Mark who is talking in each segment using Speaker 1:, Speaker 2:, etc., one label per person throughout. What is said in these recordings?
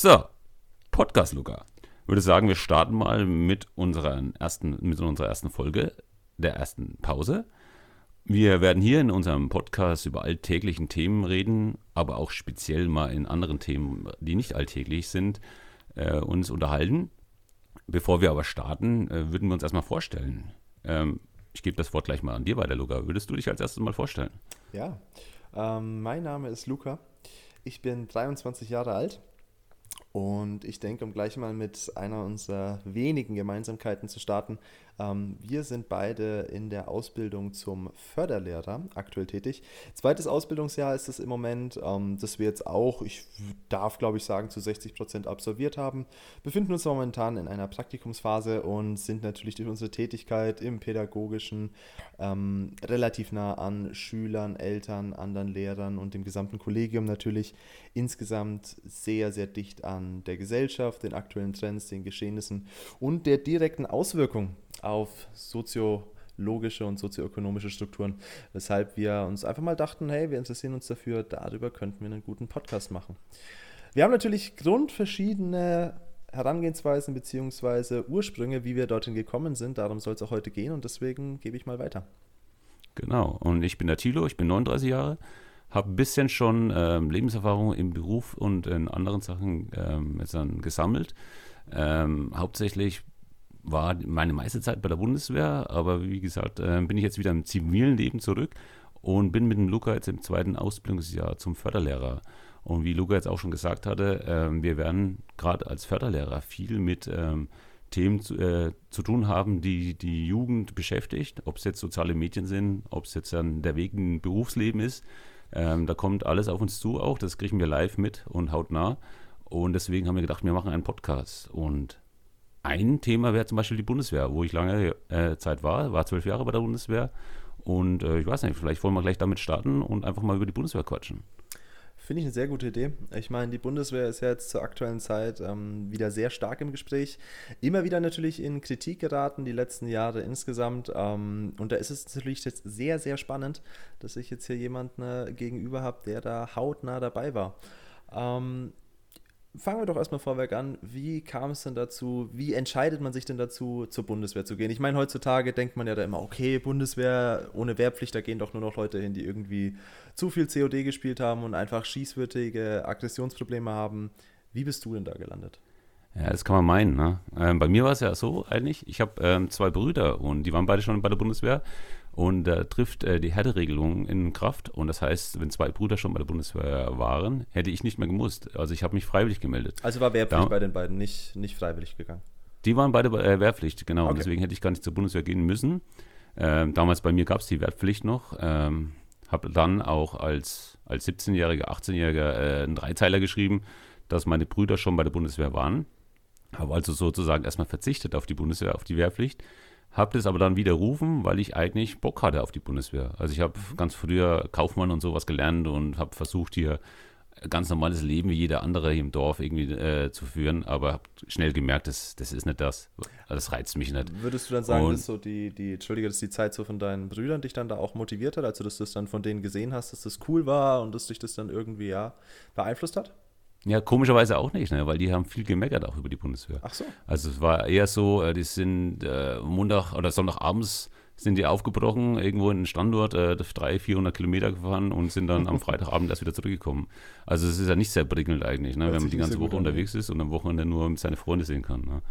Speaker 1: So, Podcast Luca. Ich würde sagen, wir starten mal mit, unserer ersten, mit unserer ersten Folge, der ersten Pause. Wir werden hier in unserem Podcast über alltäglichen Themen reden, aber auch speziell mal in anderen Themen, die nicht alltäglich sind, äh, uns unterhalten. Bevor wir aber starten, äh, würden wir uns erstmal vorstellen. Ähm, ich gebe das Wort gleich mal an dir weiter, Luca. Würdest du dich als erstes mal vorstellen?
Speaker 2: Ja, ähm, mein Name ist Luca. Ich bin 23 Jahre alt und ich denke, um gleich mal mit einer unserer wenigen Gemeinsamkeiten zu starten, wir sind beide in der Ausbildung zum Förderlehrer aktuell tätig. Zweites Ausbildungsjahr ist es im Moment, ähm, das wir jetzt auch, ich darf glaube ich sagen, zu 60 Prozent absolviert haben. Befinden uns momentan in einer Praktikumsphase und sind natürlich durch unsere Tätigkeit im pädagogischen ähm, relativ nah an Schülern, Eltern, anderen Lehrern und dem gesamten Kollegium natürlich insgesamt sehr, sehr dicht an der Gesellschaft, den aktuellen Trends, den Geschehnissen und der direkten Auswirkung auf soziologische und sozioökonomische Strukturen, weshalb wir uns einfach mal dachten, hey, wir interessieren uns dafür, darüber könnten wir einen guten Podcast machen. Wir haben natürlich grundverschiedene Herangehensweisen bzw. Ursprünge, wie wir dorthin gekommen sind. Darum soll es auch heute gehen und deswegen gebe ich mal weiter.
Speaker 1: Genau, und ich bin der Thilo, ich bin 39 Jahre, habe ein bisschen schon ähm, Lebenserfahrung im Beruf und in anderen Sachen ähm, jetzt dann gesammelt. Ähm, hauptsächlich war meine meiste Zeit bei der Bundeswehr, aber wie gesagt, äh, bin ich jetzt wieder im zivilen Leben zurück und bin mit dem Luca jetzt im zweiten Ausbildungsjahr zum Förderlehrer. Und wie Luca jetzt auch schon gesagt hatte, äh, wir werden gerade als Förderlehrer viel mit ähm, Themen zu, äh, zu, tun haben, die die Jugend beschäftigt, ob es jetzt soziale Medien sind, ob es jetzt dann der Weg in Berufsleben ist. Ähm, da kommt alles auf uns zu auch, das kriegen wir live mit und hautnah. Und deswegen haben wir gedacht, wir machen einen Podcast. Und ein Thema wäre zum Beispiel die Bundeswehr, wo ich lange äh, Zeit war, war zwölf Jahre bei der Bundeswehr. Und äh, ich weiß nicht, vielleicht wollen wir gleich damit starten und einfach mal über die Bundeswehr quatschen.
Speaker 2: Finde ich eine sehr gute Idee. Ich meine, die Bundeswehr ist ja jetzt zur aktuellen Zeit ähm, wieder sehr stark im Gespräch. Immer wieder natürlich in Kritik geraten, die letzten Jahre insgesamt. Ähm, und da ist es natürlich jetzt sehr, sehr spannend, dass ich jetzt hier jemanden äh, gegenüber habe, der da hautnah dabei war. Ähm, fangen wir doch erstmal vorweg an. Wie kam es denn dazu? Wie entscheidet man sich denn dazu, zur Bundeswehr zu gehen? Ich meine, heutzutage denkt man ja da immer, okay, Bundeswehr ohne Wehrpflicht, da gehen doch nur noch Leute hin, die irgendwie zu viel COD gespielt haben und einfach schießwürdige Aggressionsprobleme haben. Wie bist du denn da gelandet?
Speaker 1: Ja, das kann man meinen. Ne? Ähm, bei mir war es ja so eigentlich, ich habe ähm, zwei Brüder und die waren beide schon bei der Bundeswehr und da äh, trifft äh, die Härteregelung in Kraft. Und das heißt, wenn zwei Brüder schon bei der Bundeswehr waren, hätte ich nicht mehr gemusst. Also ich habe mich freiwillig gemeldet.
Speaker 2: Also war Wehrpflicht da, bei den beiden nicht, nicht freiwillig gegangen?
Speaker 1: Die waren beide bei äh, Wehrpflicht, genau. Okay. Und deswegen hätte ich gar nicht zur Bundeswehr gehen müssen. Ähm, damals bei mir gab es die Wehrpflicht noch. Ähm, habe dann auch als, als 17-Jähriger, 18-Jähriger äh, einen Dreiteiler geschrieben, dass meine Brüder schon bei der Bundeswehr waren. Habe also sozusagen erstmal verzichtet auf die Bundeswehr, auf die Wehrpflicht habe das aber dann widerrufen, weil ich eigentlich Bock hatte auf die Bundeswehr. Also ich habe ganz früher Kaufmann und sowas gelernt und habe versucht hier ganz normales Leben wie jeder andere hier im Dorf irgendwie äh, zu führen, aber habe schnell gemerkt, das, das ist nicht das. Das reizt mich nicht.
Speaker 2: Würdest du dann sagen, und, dass so die, die, Entschuldige, dass die Zeit so von deinen Brüdern dich dann da auch motiviert hat, also dass du das dann von denen gesehen hast, dass das cool war und dass dich das dann irgendwie ja beeinflusst hat?
Speaker 1: Ja, komischerweise auch nicht, ne? weil die haben viel gemeckert auch über die Bundeswehr.
Speaker 2: Ach so.
Speaker 1: Also es war eher so, äh, die sind äh, Montag oder Sonntagabends sind die aufgebrochen, irgendwo in den Standort, äh, 300, 400 Kilometer gefahren und sind dann am Freitagabend erst wieder zurückgekommen. Also es ist ja nicht sehr prickelnd eigentlich, ne? wenn man die ganze Woche unterwegs ist und am Wochenende nur mit seinen Freunden sehen kann. Ne?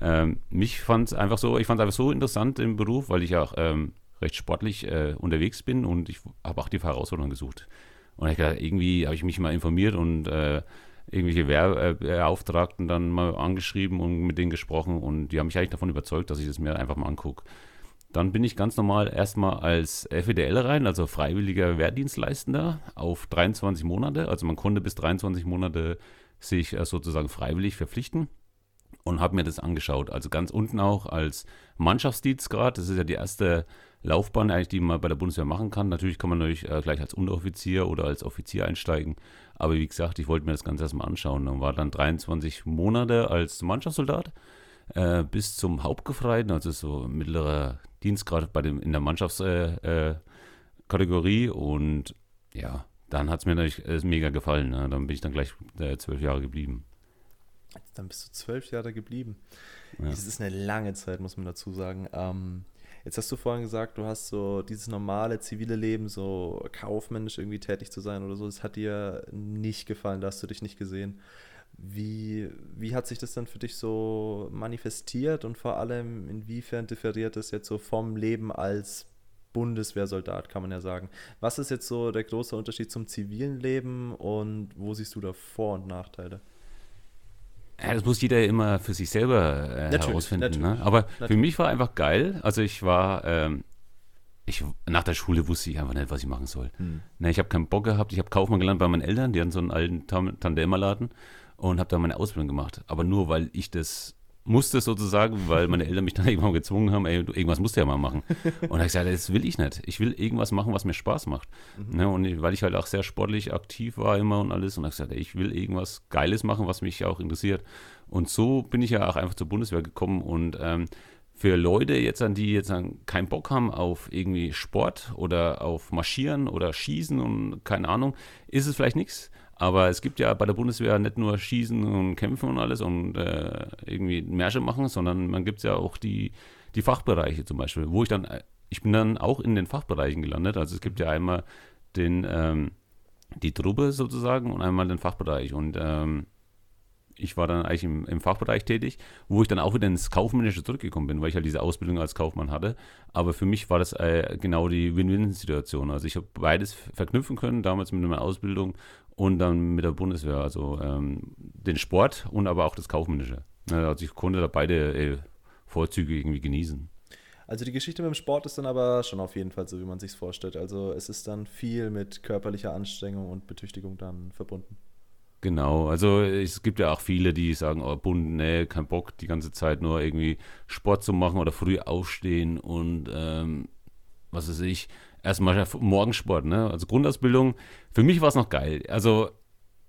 Speaker 1: Ähm, mich fand es einfach so, ich fand es einfach so interessant im Beruf, weil ich auch ähm, recht sportlich äh, unterwegs bin und ich habe auch die Herausforderungen gesucht. Und ich gedacht, irgendwie habe ich mich mal informiert und äh, irgendwelche Wehrbeauftragten dann mal angeschrieben und mit denen gesprochen und die haben mich eigentlich davon überzeugt, dass ich das mir einfach mal angucke. Dann bin ich ganz normal erstmal als FEDL rein, also freiwilliger Wehrdienstleistender, auf 23 Monate. Also man konnte bis 23 Monate sich äh, sozusagen freiwillig verpflichten und habe mir das angeschaut. Also ganz unten auch als Mannschaftsdienstgrad. Das ist ja die erste Laufbahn eigentlich, die man bei der Bundeswehr machen kann. Natürlich kann man natürlich äh, gleich als Unteroffizier oder als Offizier einsteigen. Aber wie gesagt, ich wollte mir das Ganze erstmal anschauen. Und war dann 23 Monate als Mannschaftssoldat äh, bis zum Hauptgefreiten, also so mittlerer Dienstgrad bei dem, in der Mannschaftskategorie. Äh, äh und ja, dann hat es mir natürlich äh, mega gefallen. Ne? Dann bin ich dann gleich äh, zwölf Jahre geblieben.
Speaker 2: Dann bist du zwölf Jahre geblieben. Ja. Das ist eine lange Zeit, muss man dazu sagen. Ähm, jetzt hast du vorhin gesagt, du hast so dieses normale zivile Leben, so kaufmännisch irgendwie tätig zu sein oder so. Das hat dir nicht gefallen, da hast du dich nicht gesehen. Wie, wie hat sich das dann für dich so manifestiert und vor allem inwiefern differiert es jetzt so vom Leben als Bundeswehrsoldat, kann man ja sagen. Was ist jetzt so der große Unterschied zum zivilen Leben und wo siehst du da Vor- und Nachteile?
Speaker 1: Ja, das muss jeder immer für sich selber äh, natürlich, herausfinden. Ne? Natürlich, ne? Aber natürlich. für mich war einfach geil. Also ich war, ähm, ich, nach der Schule wusste ich einfach nicht, was ich machen soll. Hm. Ne, ich habe keinen Bock gehabt. Ich habe Kaufmann gelernt bei meinen Eltern. Die hatten so einen alten Tandemerladen und habe da meine Ausbildung gemacht. Aber nur, weil ich das musste sozusagen, weil meine Eltern mich dann irgendwann gezwungen haben, ey, du, irgendwas musst du ja mal machen. Und da habe ich gesagt, das will ich nicht. Ich will irgendwas machen, was mir Spaß macht. Mhm. Ne, und ich, weil ich halt auch sehr sportlich aktiv war immer und alles und habe gesagt, ey, ich will irgendwas Geiles machen, was mich auch interessiert. Und so bin ich ja auch einfach zur Bundeswehr gekommen und ähm, für Leute jetzt, an die jetzt keinen Bock haben auf irgendwie Sport oder auf Marschieren oder Schießen und keine Ahnung, ist es vielleicht nichts. Aber es gibt ja bei der Bundeswehr nicht nur Schießen und Kämpfen und alles und äh, irgendwie Märsche machen, sondern man gibt ja auch die, die Fachbereiche zum Beispiel, wo ich dann, äh, ich bin dann auch in den Fachbereichen gelandet. Also es gibt ja einmal den, ähm, die Truppe sozusagen und einmal den Fachbereich. Und ähm, ich war dann eigentlich im, im, Fachbereich tätig, wo ich dann auch wieder ins Kaufmännische zurückgekommen bin, weil ich halt diese Ausbildung als Kaufmann hatte. Aber für mich war das äh, genau die Win-Win-Situation. Also ich habe beides verknüpfen können, damals mit meiner Ausbildung und dann mit der Bundeswehr. Also ähm, den Sport und aber auch das Kaufmännische. Also ich konnte da beide äh, Vorzüge irgendwie genießen.
Speaker 2: Also die Geschichte mit dem Sport ist dann aber schon auf jeden Fall so, wie man sich vorstellt. Also es ist dann viel mit körperlicher Anstrengung und Betüchtigung dann verbunden.
Speaker 1: Genau, also es gibt ja auch viele, die sagen, oh, Bund, nee, kein Bock, die ganze Zeit nur irgendwie Sport zu machen oder früh aufstehen und ähm, was weiß ich, erstmal Morgensport, ne? Also Grundausbildung, für mich war es noch geil. Also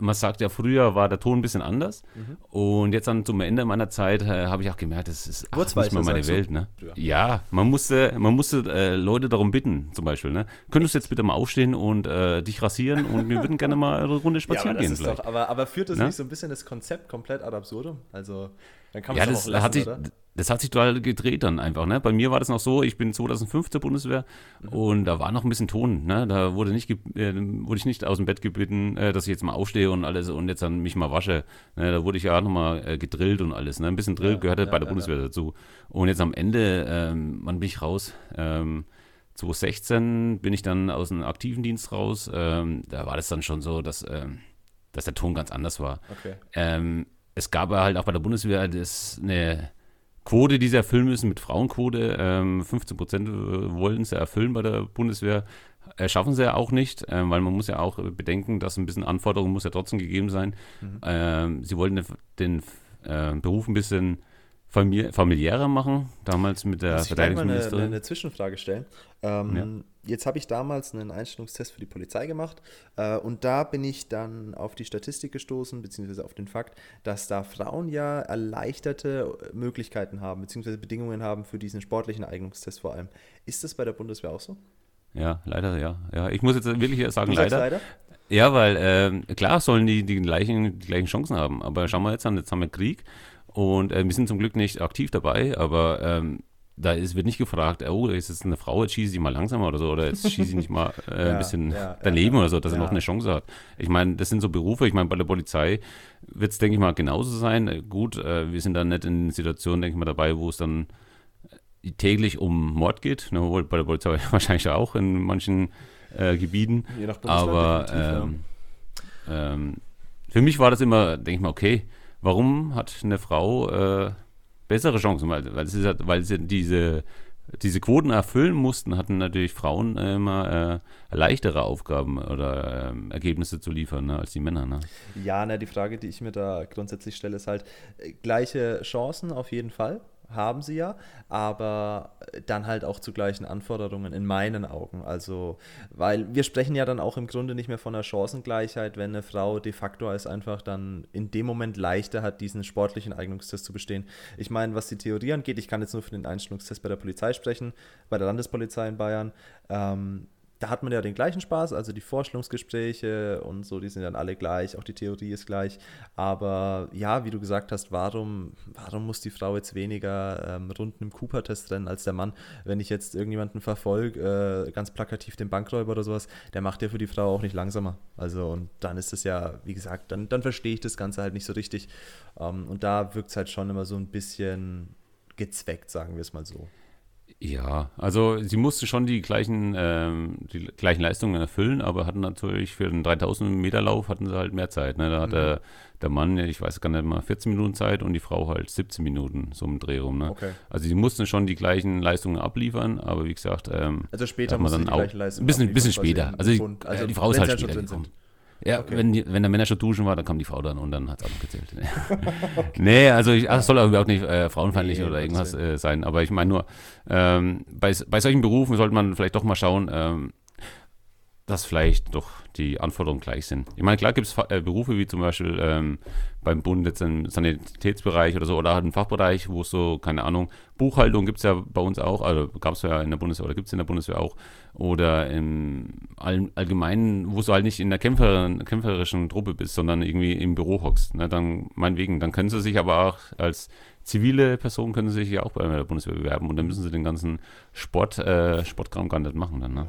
Speaker 1: man sagt ja, früher war der Ton ein bisschen anders. Mhm. Und jetzt dann zum Ende meiner Zeit äh, habe ich auch gemerkt, das ist ach, nicht mehr meine Welt. Ne? Ja. ja. man musste, man musste äh, Leute darum bitten, zum Beispiel. Ne? Könntest du jetzt bitte mal aufstehen und äh, dich rasieren und wir würden gerne mal eine Runde spazieren ja, aber gehen.
Speaker 2: Doch, aber, aber, führt das ne? nicht so ein bisschen das Konzept komplett ad absurdum? Also
Speaker 1: dann kann man ja, das auch lassen, hat sich, oder? das hat sich total gedreht dann einfach. Ne? Bei mir war das noch so, ich bin 2005 zur Bundeswehr mhm. und da war noch ein bisschen Ton. Ne? Da wurde, nicht, äh, wurde ich nicht aus dem Bett gebeten, äh, dass ich jetzt mal aufstehe und alles und jetzt dann mich mal wasche. Ne? Da wurde ich ja nochmal äh, gedrillt und alles. Ne? Ein bisschen Drill ja, gehörte ja, bei der ja, Bundeswehr dazu. Und jetzt am Ende, ähm, wann bin ich raus? Ähm, 2016 bin ich dann aus dem aktiven Dienst raus. Ähm, da war das dann schon so, dass, ähm, dass der Ton ganz anders war. Okay. Ähm, es gab halt auch bei der Bundeswehr das eine Quote, die sie erfüllen müssen mit Frauenquote. Ähm, 15 Prozent äh, wollen sie erfüllen bei der Bundeswehr. Äh, schaffen sie ja auch nicht, äh, weil man muss ja auch bedenken, dass ein bisschen Anforderungen muss ja trotzdem gegeben sein. Mhm. Ähm, sie wollten den, den äh, Beruf ein bisschen familiärer machen, damals mit der Verteidigungsministerin. Ich
Speaker 2: eine, eine Zwischenfrage stellen. Ähm, ja. Jetzt habe ich damals einen Einstellungstest für die Polizei gemacht äh, und da bin ich dann auf die Statistik gestoßen, beziehungsweise auf den Fakt, dass da Frauen ja erleichterte Möglichkeiten haben, beziehungsweise Bedingungen haben für diesen sportlichen Eignungstest vor allem. Ist das bei der Bundeswehr auch so?
Speaker 1: Ja, leider, ja. ja ich muss jetzt wirklich sagen, leider. leider. Ja, weil äh, klar sollen die die gleichen, die gleichen Chancen haben, aber schauen wir jetzt an, jetzt haben wir Krieg und äh, wir sind zum Glück nicht aktiv dabei, aber ähm, da ist, wird nicht gefragt, oh, ist jetzt eine Frau, jetzt schieße ich mal langsamer oder so, oder jetzt schieße ich nicht mal äh, ja, ein bisschen ja, daneben ja, oder so, dass er noch eine Chance hat. Ich meine, das sind so Berufe, ich meine, bei der Polizei wird es, denke ich mal, genauso sein. Äh, gut, äh, wir sind da nicht in Situationen, denke ich mal, dabei, wo es dann äh, täglich um Mord geht, ne, bei der Polizei wahrscheinlich auch in manchen äh, Gebieten. Je nach Aber ähm, ähm, für mich war das immer, denke ich mal, okay, warum hat eine Frau äh, bessere Chancen? Weil, weil, es weil sie diese, diese Quoten erfüllen mussten, hatten natürlich Frauen immer äh, leichtere Aufgaben oder äh, Ergebnisse zu liefern ne, als die Männer. Ne?
Speaker 2: Ja, na, die Frage, die ich mir da grundsätzlich stelle, ist halt äh, gleiche Chancen auf jeden Fall haben sie ja, aber dann halt auch zu gleichen Anforderungen in meinen Augen. Also, weil wir sprechen ja dann auch im Grunde nicht mehr von einer Chancengleichheit, wenn eine Frau de facto als einfach dann in dem Moment leichter hat, diesen sportlichen Eignungstest zu bestehen. Ich meine, was die Theorie angeht, ich kann jetzt nur für den Einstellungstest bei der Polizei sprechen, bei der Landespolizei in Bayern. Ähm, da hat man ja den gleichen Spaß, also die Vorstellungsgespräche und so, die sind dann alle gleich, auch die Theorie ist gleich. Aber ja, wie du gesagt hast, warum, warum muss die Frau jetzt weniger ähm, Runden im Cooper-Test rennen als der Mann? Wenn ich jetzt irgendjemanden verfolge, äh, ganz plakativ den Bankräuber oder sowas, der macht ja für die Frau auch nicht langsamer. Also und dann ist es ja, wie gesagt, dann, dann verstehe ich das Ganze halt nicht so richtig. Ähm, und da wirkt es halt schon immer so ein bisschen gezweckt, sagen wir es mal so.
Speaker 1: Ja, also sie musste schon die gleichen, ähm, die gleichen Leistungen erfüllen, aber hatten natürlich für den 3000 Meter Lauf hatten sie halt mehr Zeit. Ne? Da hat mhm. der, der Mann, ich weiß gar nicht mal, 14 Minuten Zeit und die Frau halt 17 Minuten, so im Dreh rum. Ne? Okay. Also sie mussten schon die gleichen Leistungen abliefern, aber wie gesagt, ähm,
Speaker 2: also später muss man dann auch,
Speaker 1: ein bisschen, bisschen später. Also, die, also die Frau ist halt später gekommen. Sind. Ja, okay. wenn, die, wenn der Männer schon duschen war, dann kam die Frau dann und dann hat es auch noch gezählt. nee, also ich, ach, soll auch überhaupt nicht äh, frauenfeindlich nee, oder irgendwas äh, sein, aber ich meine nur, ähm, bei, bei solchen Berufen sollte man vielleicht doch mal schauen, ähm, dass vielleicht doch die Anforderungen gleich sind. Ich meine, klar gibt es äh, Berufe wie zum Beispiel ähm, beim Bund jetzt im Sanitätsbereich oder so oder halt im Fachbereich, wo es so, keine Ahnung, Buchhaltung gibt es ja bei uns auch, also gab es ja in der Bundeswehr oder gibt es in der Bundeswehr auch oder im All Allgemeinen, wo du halt nicht in der Kämpfer kämpferischen Truppe bist, sondern irgendwie im Büro hockst. Ne, dann, meinetwegen, dann können sie sich aber auch als zivile Person können sie sich ja auch bei der Bundeswehr bewerben und dann müssen sie den ganzen Sport, äh, Sportkram gar nicht machen dann, ne?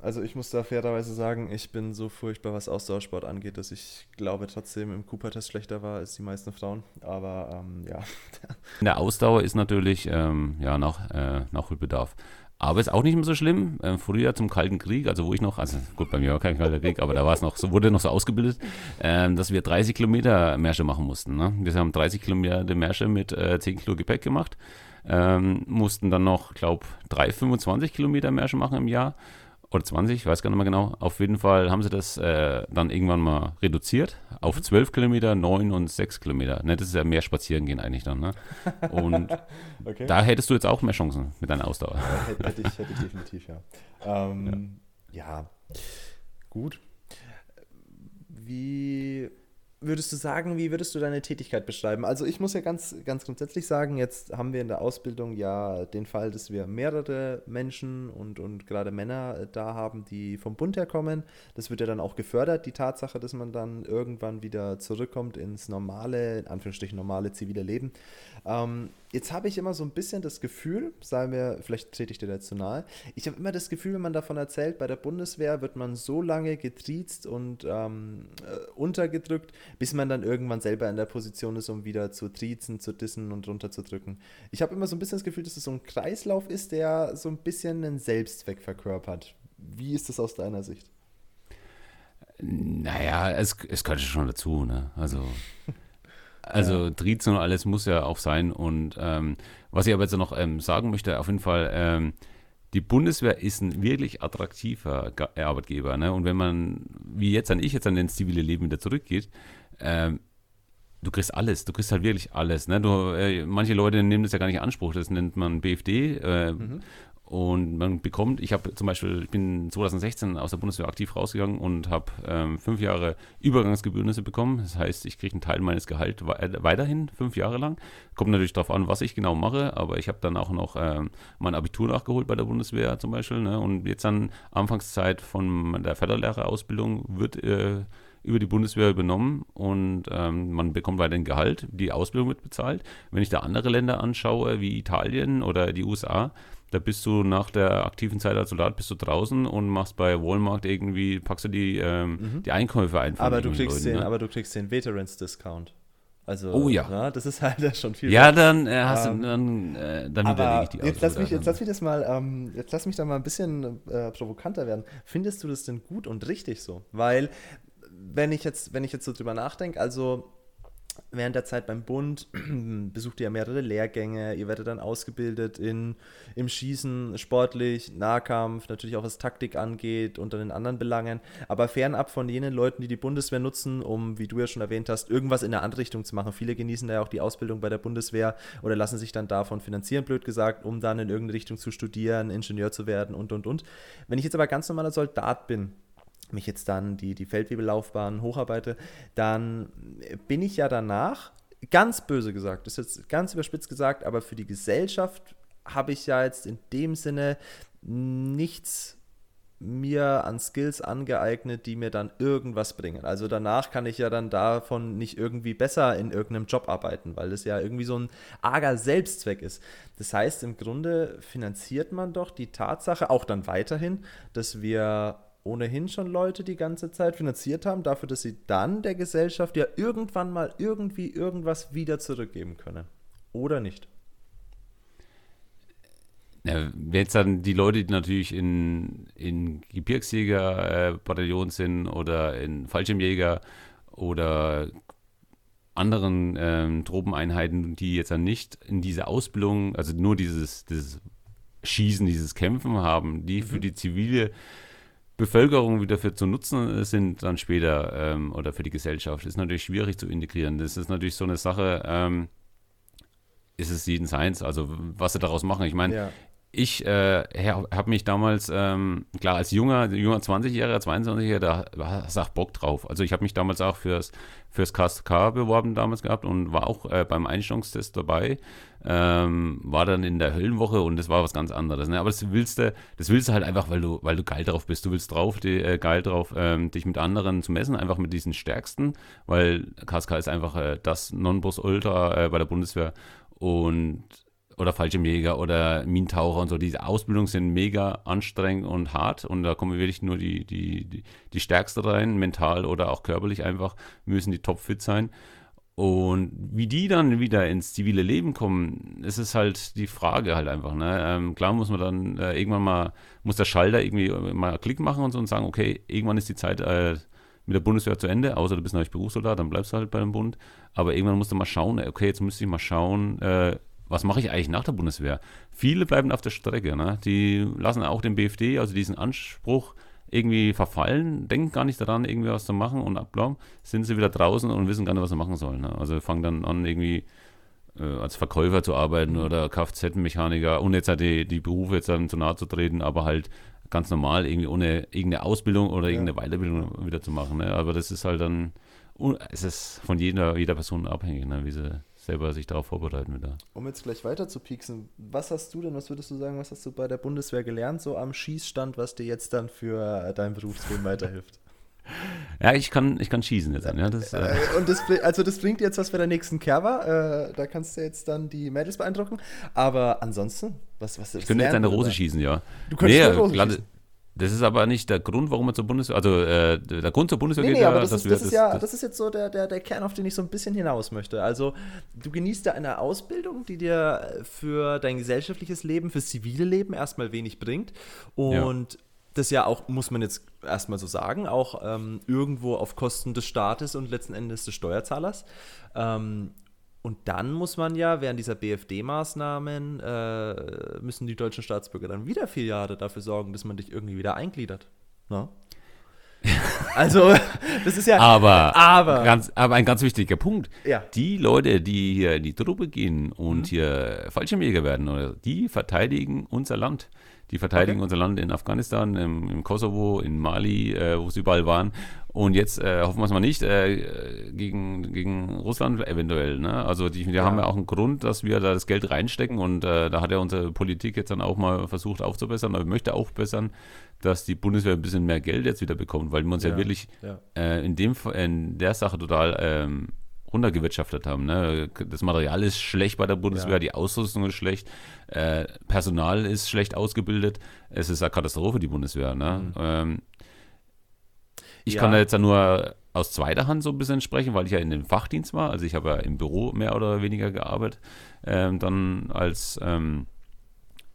Speaker 2: Also ich muss da fairerweise sagen, ich bin so furchtbar, was Ausdauersport angeht, dass ich glaube trotzdem im Cooper-Test schlechter war als die meisten Frauen. Aber ähm, ja.
Speaker 1: In der Ausdauer ist natürlich ähm, ja, nach, äh, Nachholbedarf. Aber ist auch nicht mehr so schlimm. Ähm, früher zum Kalten Krieg, also wo ich noch, also gut, bei mir war kein Kalter Krieg, aber da war es noch, so wurde noch so ausgebildet, ähm, dass wir 30 Kilometer Märsche machen mussten. Ne? Wir haben 30 Kilometer Märsche mit äh, 10 Kilo Gepäck gemacht, ähm, mussten dann noch, glaube ich, 3, 25 Kilometer Märsche machen im Jahr oder 20, ich weiß gar nicht mehr genau. Auf jeden Fall haben sie das äh, dann irgendwann mal reduziert auf 12 mhm. Kilometer, 9 und 6 Kilometer. Ne, das ist ja mehr spazieren gehen eigentlich dann. Ne? Und okay. da hättest du jetzt auch mehr Chancen mit deiner Ausdauer.
Speaker 2: Hätte, ich, hätte ich definitiv, ja. Ähm, ja. ja, gut. Wie würdest du sagen, wie würdest du deine Tätigkeit beschreiben? Also ich muss ja ganz, ganz grundsätzlich sagen, jetzt haben wir in der Ausbildung ja den Fall, dass wir mehrere Menschen und, und gerade Männer äh, da haben, die vom Bund herkommen. Das wird ja dann auch gefördert, die Tatsache, dass man dann irgendwann wieder zurückkommt ins normale, in Anführungsstrichen normale zivile Leben. Ähm, jetzt habe ich immer so ein bisschen das Gefühl, sagen wir, vielleicht trete ich dir dazu nahe, ich habe immer das Gefühl, wenn man davon erzählt, bei der Bundeswehr wird man so lange getriezt und ähm, äh, untergedrückt, bis man dann irgendwann selber in der Position ist, um wieder zu triezen, zu dissen und runterzudrücken. Ich habe immer so ein bisschen das Gefühl, dass es so ein Kreislauf ist, der so ein bisschen einen Selbstzweck verkörpert. Wie ist das aus deiner Sicht?
Speaker 1: Naja, es, es gehört schon dazu, ne? Also Also. Trizen und alles muss ja auch sein. Und ähm, was ich aber jetzt noch ähm, sagen möchte, auf jeden Fall, ähm, die Bundeswehr ist ein wirklich attraktiver äh, Arbeitgeber. Ne? Und wenn man, wie jetzt an ich, jetzt an ins zivile Leben wieder zurückgeht, ähm, du kriegst alles, du kriegst halt wirklich alles. Ne? Du, äh, manche Leute nehmen das ja gar nicht in Anspruch, das nennt man BFD. Äh, mhm. Und man bekommt, ich habe zum Beispiel, ich bin 2016 aus der Bundeswehr aktiv rausgegangen und habe ähm, fünf Jahre Übergangsgebührnisse bekommen. Das heißt, ich kriege einen Teil meines Gehalts weiterhin, fünf Jahre lang. Kommt natürlich darauf an, was ich genau mache, aber ich habe dann auch noch ähm, mein Abitur nachgeholt bei der Bundeswehr zum Beispiel. Ne? Und jetzt an Anfangszeit von der Förderlehrerausbildung wird äh, über die Bundeswehr übernommen und ähm, man bekommt weiterhin Gehalt, die Ausbildung wird bezahlt. Wenn ich da andere Länder anschaue, wie Italien oder die USA, da bist du nach der aktiven Zeit als Soldat bist du draußen und machst bei Walmart irgendwie, packst du die, ähm, mhm. die Einkäufe ein.
Speaker 2: Aber du, kriegst Leuten, den, ne? aber du kriegst den Veterans-Discount. Also,
Speaker 1: oh ja.
Speaker 2: Na, das ist halt schon viel.
Speaker 1: Ja, dann äh, hast ähm, du, dann, äh, dann
Speaker 2: aber ich die jetzt lass, mich, jetzt lass mich das mal, ähm, jetzt lass mich da mal ein bisschen äh, provokanter werden. Findest du das denn gut und richtig so? Weil, wenn ich jetzt, wenn ich jetzt so drüber nachdenke, also während der Zeit beim Bund besucht ihr ja mehrere Lehrgänge, ihr werdet dann ausgebildet in, im Schießen, sportlich, Nahkampf, natürlich auch was Taktik angeht und dann in anderen Belangen, aber fernab von jenen Leuten, die die Bundeswehr nutzen, um, wie du ja schon erwähnt hast, irgendwas in der Anrichtung zu machen. Viele genießen da ja auch die Ausbildung bei der Bundeswehr oder lassen sich dann davon finanzieren, blöd gesagt, um dann in irgendeine Richtung zu studieren, Ingenieur zu werden und, und, und. Wenn ich jetzt aber ganz normaler Soldat bin, mich jetzt dann die, die Feldwebellaufbahn hocharbeite, dann bin ich ja danach, ganz böse gesagt, das ist jetzt ganz überspitzt gesagt, aber für die Gesellschaft habe ich ja jetzt in dem Sinne nichts mir an Skills angeeignet, die mir dann irgendwas bringen. Also danach kann ich ja dann davon nicht irgendwie besser in irgendeinem Job arbeiten, weil das ja irgendwie so ein arger Selbstzweck ist. Das heißt, im Grunde finanziert man doch die Tatsache auch dann weiterhin, dass wir ohnehin schon Leute die ganze Zeit finanziert haben, dafür, dass sie dann der Gesellschaft ja irgendwann mal irgendwie irgendwas wieder zurückgeben können. Oder nicht?
Speaker 1: Ja, jetzt dann die Leute, die natürlich in, in Gebirgsjäger-Bataillon sind oder in Fallschirmjäger oder anderen ähm, Tropeneinheiten, die jetzt dann nicht in diese Ausbildung, also nur dieses, dieses Schießen, dieses Kämpfen haben, die mhm. für die zivile Bevölkerung wieder für zu nutzen sind, dann später ähm, oder für die Gesellschaft, ist natürlich schwierig zu integrieren. Das ist natürlich so eine Sache, ähm, ist es jeden Seins, also was sie daraus machen. Ich meine, ja ich äh, habe mich damals, ähm, klar, als junger, junger 20-Jähriger, 22-Jähriger, da du auch Bock drauf. Also ich habe mich damals auch fürs, fürs KSK beworben damals gehabt und war auch äh, beim Einstellungstest dabei. Ähm, war dann in der Höllenwoche und das war was ganz anderes. Ne? Aber das willst du, das willst du halt einfach, weil du, weil du geil drauf bist. Du willst drauf, die, äh, geil drauf, ähm, dich mit anderen zu messen, einfach mit diesen Stärksten, weil KSK ist einfach äh, das Nonplusultra äh, bei der Bundeswehr und oder Fallschirmjäger oder Minentaucher und so. Diese Ausbildungen sind mega anstrengend und hart und da kommen wirklich nur die, die, die, die Stärkste rein, mental oder auch körperlich einfach, müssen die topfit sein. Und wie die dann wieder ins zivile Leben kommen, ist es halt die Frage halt einfach. Ne? Ähm, klar muss man dann äh, irgendwann mal, muss der Schalter irgendwie mal Klick machen und so und sagen, okay, irgendwann ist die Zeit äh, mit der Bundeswehr zu Ende, außer du bist natürlich Berufssoldat, dann bleibst du halt bei dem Bund. Aber irgendwann musst du mal schauen, okay, jetzt müsste ich mal schauen, äh, was mache ich eigentlich nach der Bundeswehr? Viele bleiben auf der Strecke. Ne? Die lassen auch den BFD, also diesen Anspruch, irgendwie verfallen, denken gar nicht daran, irgendwie was zu machen und ablaum, sind sie wieder draußen und wissen gar nicht, was sie machen sollen. Ne? Also fangen dann an, irgendwie äh, als Verkäufer zu arbeiten oder Kfz-Mechaniker, ohne jetzt halt die, die Berufe jetzt dann zu nahe zu treten, aber halt ganz normal, irgendwie ohne irgendeine Ausbildung oder irgendeine ja. Weiterbildung wieder zu machen. Ne? Aber das ist halt dann, es ist von jeder, jeder Person abhängig, ne? wie sie selber sich darauf vorbereiten will.
Speaker 2: Um jetzt gleich weiter zu pieksen, was hast du denn, was würdest du sagen, was hast du bei der Bundeswehr gelernt, so am Schießstand, was dir jetzt dann für dein Berufsleben weiterhilft?
Speaker 1: Ja, ich kann, ich kann schießen jetzt. Ja, das,
Speaker 2: äh. äh und das, also das bringt jetzt was für den nächsten Kerber. Äh, da kannst du jetzt dann die Mädels beeindrucken. Aber ansonsten, was, was
Speaker 1: Ich könnte jetzt eine Rose schießen, ja.
Speaker 2: Du könntest nee, eine Rose schießen.
Speaker 1: Das ist aber nicht der Grund, warum man zur Bundeswehr, also äh, der Grund zur Bundeswehr
Speaker 2: nee, geht nee, ja, aber das, ist, das, ist ja, das, das ist jetzt so der, der, der Kern, auf den ich so ein bisschen hinaus möchte. Also du genießt ja eine Ausbildung, die dir für dein gesellschaftliches Leben, fürs zivile Leben erstmal wenig bringt und ja. das ja auch, muss man jetzt erstmal so sagen, auch ähm, irgendwo auf Kosten des Staates und letzten Endes des Steuerzahlers. Ähm, und dann muss man ja während dieser BFD-Maßnahmen, äh, müssen die deutschen Staatsbürger dann wieder vier Jahre dafür sorgen, dass man dich irgendwie wieder eingliedert. No? Ne? also, das ist ja.
Speaker 1: Aber, aber, ganz, aber ein ganz wichtiger Punkt. Ja. Die Leute, die hier in die Truppe gehen und mhm. hier Fallschirmjäger werden, die verteidigen unser Land. Die verteidigen okay. unser Land in Afghanistan, im, im Kosovo, in Mali, äh, wo sie überall waren. Und jetzt äh, hoffen wir es mal nicht, äh, gegen, gegen Russland eventuell. Ne? Also die, die ja. haben ja auch einen Grund, dass wir da das Geld reinstecken und äh, da hat ja unsere Politik jetzt dann auch mal versucht aufzubessern, aber möchte auch bessern, dass die Bundeswehr ein bisschen mehr Geld jetzt wieder bekommt, weil wir uns ja, ja wirklich ja. Äh, in, dem, in der Sache total ähm, runtergewirtschaftet haben. Ne? Das Material ist schlecht bei der Bundeswehr, ja. die Ausrüstung ist schlecht, äh, Personal ist schlecht ausgebildet. Es ist eine Katastrophe, die Bundeswehr. Ne? Mhm. Ähm, ich ja. kann da jetzt ja nur aus zweiter Hand so ein bisschen sprechen, weil ich ja in dem Fachdienst war. Also ich habe ja im Büro mehr oder weniger gearbeitet. Ähm, dann als ähm,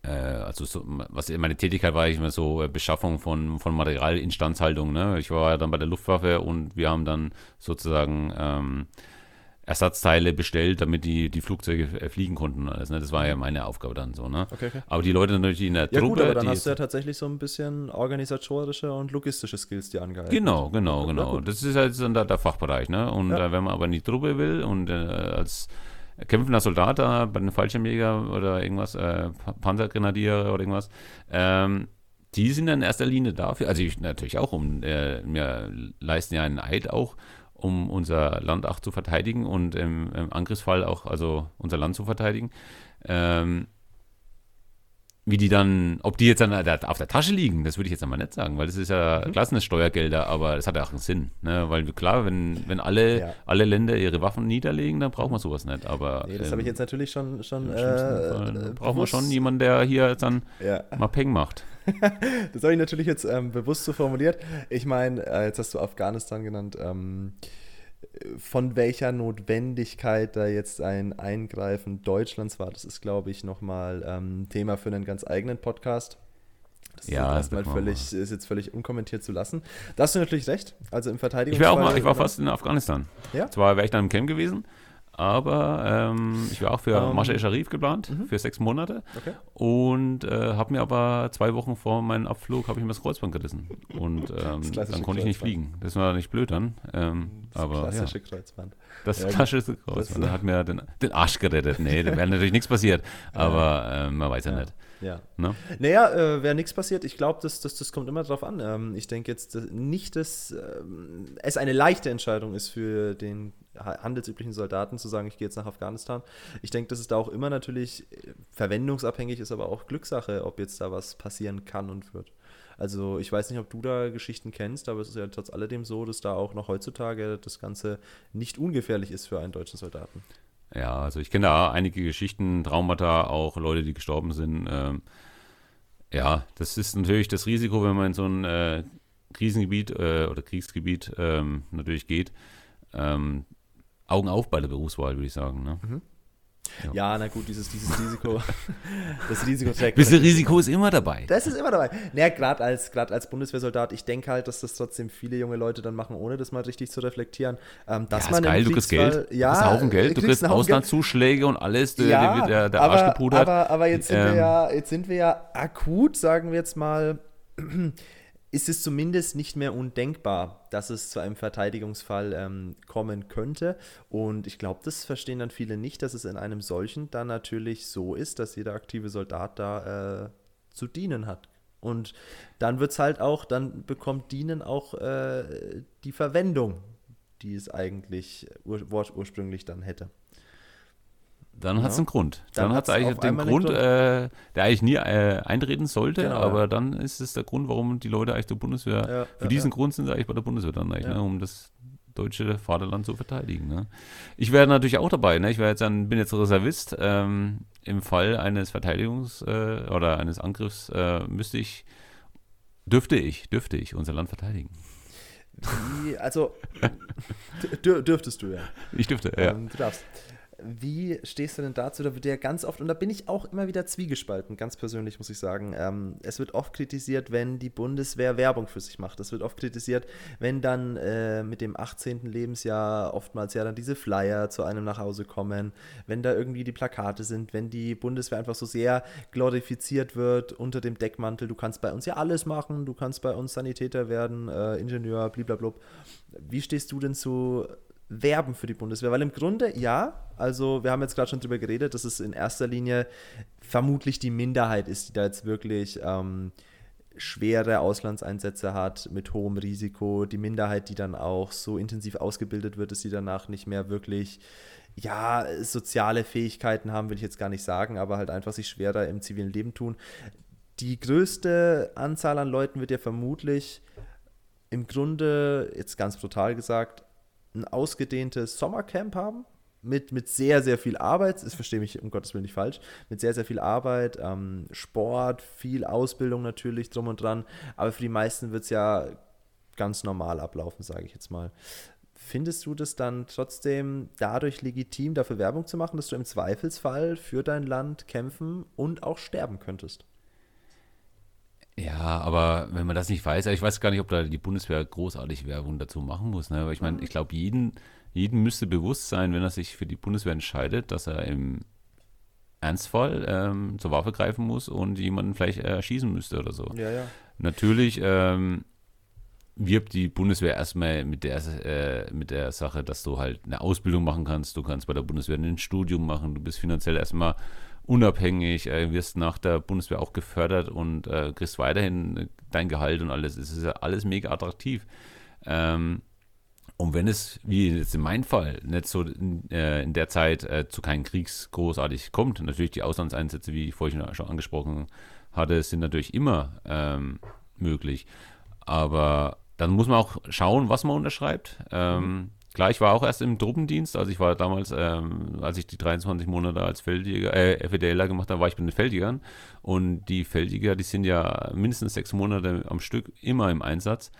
Speaker 1: äh, also so, was meine Tätigkeit war ich immer so äh, Beschaffung von, von Material, Instandhaltung. Ne? Ich war ja dann bei der Luftwaffe und wir haben dann sozusagen ähm, Ersatzteile bestellt, damit die, die Flugzeuge fliegen konnten. Alles, ne? Das war ja meine Aufgabe dann so. Ne? Okay, okay. Aber die Leute natürlich in der
Speaker 2: ja,
Speaker 1: Truppe.
Speaker 2: Gut, aber dann hast du ja tatsächlich so ein bisschen organisatorische und logistische Skills, die angehalten
Speaker 1: Genau, genau, genau. Das ist halt dann der, der Fachbereich. Ne? Und ja. äh, wenn man aber in die Truppe will und äh, als kämpfender Soldat da bei den Fallschirmjäger oder irgendwas, äh, Panzergrenadier oder irgendwas, ähm, die sind in erster Linie dafür, also ich natürlich auch, um, äh, wir leisten ja einen Eid auch, um unser Land auch zu verteidigen und im, im Angriffsfall auch also unser Land zu verteidigen. Ähm, wie die dann, ob die jetzt dann auf der Tasche liegen, das würde ich jetzt einmal nicht sagen, weil das ist ja, mhm. klar sind das Steuergelder, aber das hat ja auch einen Sinn. Ne? Weil klar, wenn, wenn alle, ja. alle Länder ihre Waffen niederlegen, dann braucht man sowas nicht. Aber,
Speaker 2: nee, das ähm, habe ich jetzt natürlich schon. schon äh,
Speaker 1: äh, braucht man schon jemanden, der hier jetzt dann ja. mal Peng macht.
Speaker 2: das habe ich natürlich jetzt ähm, bewusst so formuliert. Ich meine, äh, jetzt hast du Afghanistan genannt. Ähm, von welcher Notwendigkeit da jetzt ein Eingreifen Deutschlands war, das ist, glaube ich, nochmal ähm, Thema für einen ganz eigenen Podcast. Das ja, ist, erstmal völlig, ist jetzt völlig unkommentiert zu lassen. Da hast du natürlich recht. Also im Verteidigungs
Speaker 1: Ich war auch mal, ich war fast in Afghanistan. Ja? Zwar wäre ich dann im Camp gewesen, aber ähm, ich war auch für um, ähm, Mascha Sharif geplant, -hmm. für sechs Monate. Okay. Und äh, habe mir aber zwei Wochen vor meinem Abflug, habe ich mir das Kreuzband gerissen. Und ähm, dann konnte ich nicht fliegen. Das war nicht blöd dann. Ähm, das aber, klassische ja. Kreuzband. Das ja, klassische Kreuzband. Das hat mir den, den Arsch gerettet. Nee, da wäre natürlich nichts passiert. Aber äh, man weiß ja, ja nicht.
Speaker 2: Ja. Ne? Naja, äh, wäre nichts passiert. Ich glaube, das, das, das kommt immer drauf an. Ähm, ich denke jetzt dass nicht, dass ähm, es eine leichte Entscheidung ist für den handelsüblichen Soldaten zu sagen, ich gehe jetzt nach Afghanistan. Ich denke, dass es da auch immer natürlich äh, verwendungsabhängig ist, aber auch Glückssache, ob jetzt da was passieren kann und wird. Also ich weiß nicht, ob du da Geschichten kennst, aber es ist ja trotz alledem so, dass da auch noch heutzutage das Ganze nicht ungefährlich ist für einen deutschen Soldaten.
Speaker 1: Ja, also ich kenne da einige Geschichten, Traumata, auch Leute, die gestorben sind. Ähm, ja, das ist natürlich das Risiko, wenn man in so ein äh, Krisengebiet äh, oder Kriegsgebiet ähm, natürlich geht. Ähm, Augen auf bei der Berufswahl, würde ich sagen. Ne? Mhm.
Speaker 2: Ja. na gut, dieses, dieses Risiko, das Risiko
Speaker 1: trägt. Bisschen Risiko ist immer dabei.
Speaker 2: Das ist immer dabei. Naja, gerade als, als Bundeswehrsoldat, ich denke halt, dass das trotzdem viele junge Leute dann machen, ohne das mal richtig zu reflektieren. Ähm, dass ja, man
Speaker 1: ist geil, du kriegst Geld. Ja, du kriegst einen Haufen Geld, du kriegst Auslandszuschläge und alles, der, ja, der, der
Speaker 2: aber, Arsch gepudert. Aber, aber jetzt, sind ähm, wir ja, jetzt sind wir ja akut, sagen wir jetzt mal, ist es zumindest nicht mehr undenkbar, dass es zu einem Verteidigungsfall ähm, kommen könnte. Und ich glaube, das verstehen dann viele nicht, dass es in einem solchen dann natürlich so ist, dass jeder aktive Soldat da äh, zu dienen hat. Und dann wird es halt auch, dann bekommt Dienen auch äh, die Verwendung, die es eigentlich ur ursprünglich dann hätte.
Speaker 1: Dann hat es einen Grund. Dann, dann hat es eigentlich den Grund, äh, der eigentlich nie äh, eintreten sollte, genau, aber ja. dann ist es der Grund, warum die Leute eigentlich zur Bundeswehr, ja, für ja, diesen Grund sind sie eigentlich bei der Bundeswehr dann eigentlich, ne, um das deutsche Vaterland zu verteidigen. Ne. Ich wäre natürlich auch dabei, ne? ich jetzt dann, bin jetzt Reservist. Ähm, Im Fall eines Verteidigungs- äh, oder eines Angriffs äh, müsste ich, dürfte ich, dürfte ich unser Land verteidigen.
Speaker 2: Also dürftest du ja.
Speaker 1: Ich dürfte, ja. Ähm,
Speaker 2: du darfst. Wie stehst du denn dazu? Da wird ja ganz oft, und da bin ich auch immer wieder zwiegespalten, ganz persönlich muss ich sagen. Ähm, es wird oft kritisiert, wenn die Bundeswehr Werbung für sich macht. Es wird oft kritisiert, wenn dann äh, mit dem 18. Lebensjahr oftmals ja dann diese Flyer zu einem nach Hause kommen, wenn da irgendwie die Plakate sind, wenn die Bundeswehr einfach so sehr glorifiziert wird unter dem Deckmantel, du kannst bei uns ja alles machen, du kannst bei uns Sanitäter werden, äh, Ingenieur, blablabla. Wie stehst du denn zu werben für die Bundeswehr, weil im Grunde ja, also wir haben jetzt gerade schon drüber geredet, dass es in erster Linie vermutlich die Minderheit ist, die da jetzt wirklich ähm, schwere Auslandseinsätze hat mit hohem Risiko, die Minderheit, die dann auch so intensiv ausgebildet wird, dass sie danach nicht mehr wirklich ja, soziale Fähigkeiten haben, will ich jetzt gar nicht sagen, aber halt einfach sich schwerer im zivilen Leben tun. Die größte Anzahl an Leuten wird ja vermutlich im Grunde, jetzt ganz brutal gesagt, ein ausgedehntes Sommercamp haben mit, mit sehr, sehr viel Arbeit, das verstehe mich um Gottes Willen nicht falsch, mit sehr, sehr viel Arbeit, ähm, Sport, viel Ausbildung natürlich drum und dran, aber für die meisten wird es ja ganz normal ablaufen, sage ich jetzt mal. Findest du das dann trotzdem dadurch legitim, dafür Werbung zu machen, dass du im Zweifelsfall für dein Land kämpfen und auch sterben könntest?
Speaker 1: Ja, aber wenn man das nicht weiß, ich weiß gar nicht, ob da die Bundeswehr großartig Werbung dazu machen muss. Ne? Aber ich meine, ich glaube, jeden, jeden müsste bewusst sein, wenn er sich für die Bundeswehr entscheidet, dass er im Ernstfall ähm, zur Waffe greifen muss und jemanden vielleicht erschießen müsste oder so.
Speaker 2: Ja, ja.
Speaker 1: Natürlich ähm, wirbt die Bundeswehr erstmal mit der, äh, mit der Sache, dass du halt eine Ausbildung machen kannst. Du kannst bei der Bundeswehr ein Studium machen. Du bist finanziell erstmal unabhängig, äh, wirst nach der Bundeswehr auch gefördert und äh, kriegst weiterhin dein Gehalt und alles. Es ist ja alles mega attraktiv. Ähm, Und wenn es, wie jetzt in meinem Fall, nicht so in, äh, in der Zeit äh, zu keinem Kriegs großartig kommt, natürlich die Auslandseinsätze, wie ich vorhin schon angesprochen hatte, sind natürlich immer ähm, möglich. Aber dann muss man auch schauen, was man unterschreibt. Ähm. Klar, ich war auch erst im Truppendienst, also ich war damals, ähm, als ich die 23 Monate als Feldjäger, äh, FEDLer gemacht habe, war ich bei den Feldjägern. Und die Feldjäger, die sind ja mindestens sechs Monate am Stück immer im Einsatz.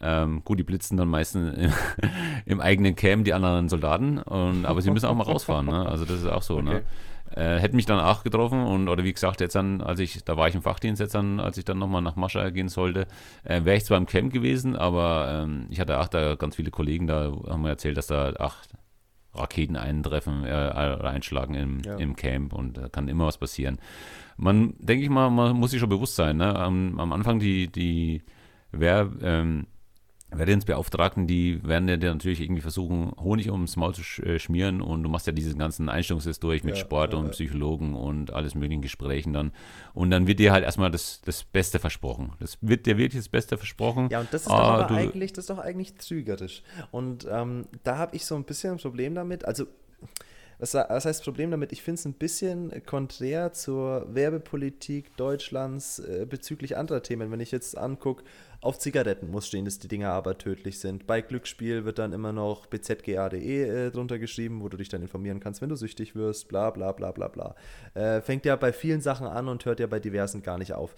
Speaker 1: Ähm, gut, die blitzen dann meistens im, im, eigenen Camp die anderen Soldaten, und, aber sie müssen auch mal rausfahren. Ne? Also das ist auch so. Ne? Okay. Ne? Äh, hätte mich dann auch getroffen und oder wie gesagt, jetzt dann, als ich, da war ich im Fachdienst jetzt dann, als ich dann nochmal nach Mascha gehen sollte, äh, wäre ich zwar im Camp gewesen, aber ähm, ich hatte auch da ganz viele Kollegen, da haben wir erzählt, dass da acht Raketen eintreffen äh, oder einschlagen im, ja. im Camp und da kann immer was passieren. Man, denke ich mal, man muss sich schon bewusst sein, ne? am, am Anfang die, die wer ähm, Wehrdienstbeauftragten, die werden ja dir natürlich irgendwie versuchen, Honig ums Maul zu äh, schmieren und du machst ja diesen ganzen Einstellungstest durch mit ja, Sport ja, und Psychologen und alles möglichen Gesprächen dann. Und dann wird dir halt erstmal das, das Beste versprochen. Das wird dir wirklich das Beste versprochen.
Speaker 2: Ja, und das ist ah, doch aber eigentlich, das ist doch eigentlich trügerisch. Und ähm, da habe ich so ein bisschen ein Problem damit. Also was, was heißt Problem damit? Ich finde es ein bisschen konträr zur Werbepolitik Deutschlands äh, bezüglich anderer Themen. Wenn ich jetzt angucke, auf Zigaretten muss stehen, dass die Dinger aber tödlich sind. Bei Glücksspiel wird dann immer noch bzga.de äh, drunter geschrieben, wo du dich dann informieren kannst, wenn du süchtig wirst, bla bla bla bla bla. Äh, fängt ja bei vielen Sachen an und hört ja bei diversen gar nicht auf.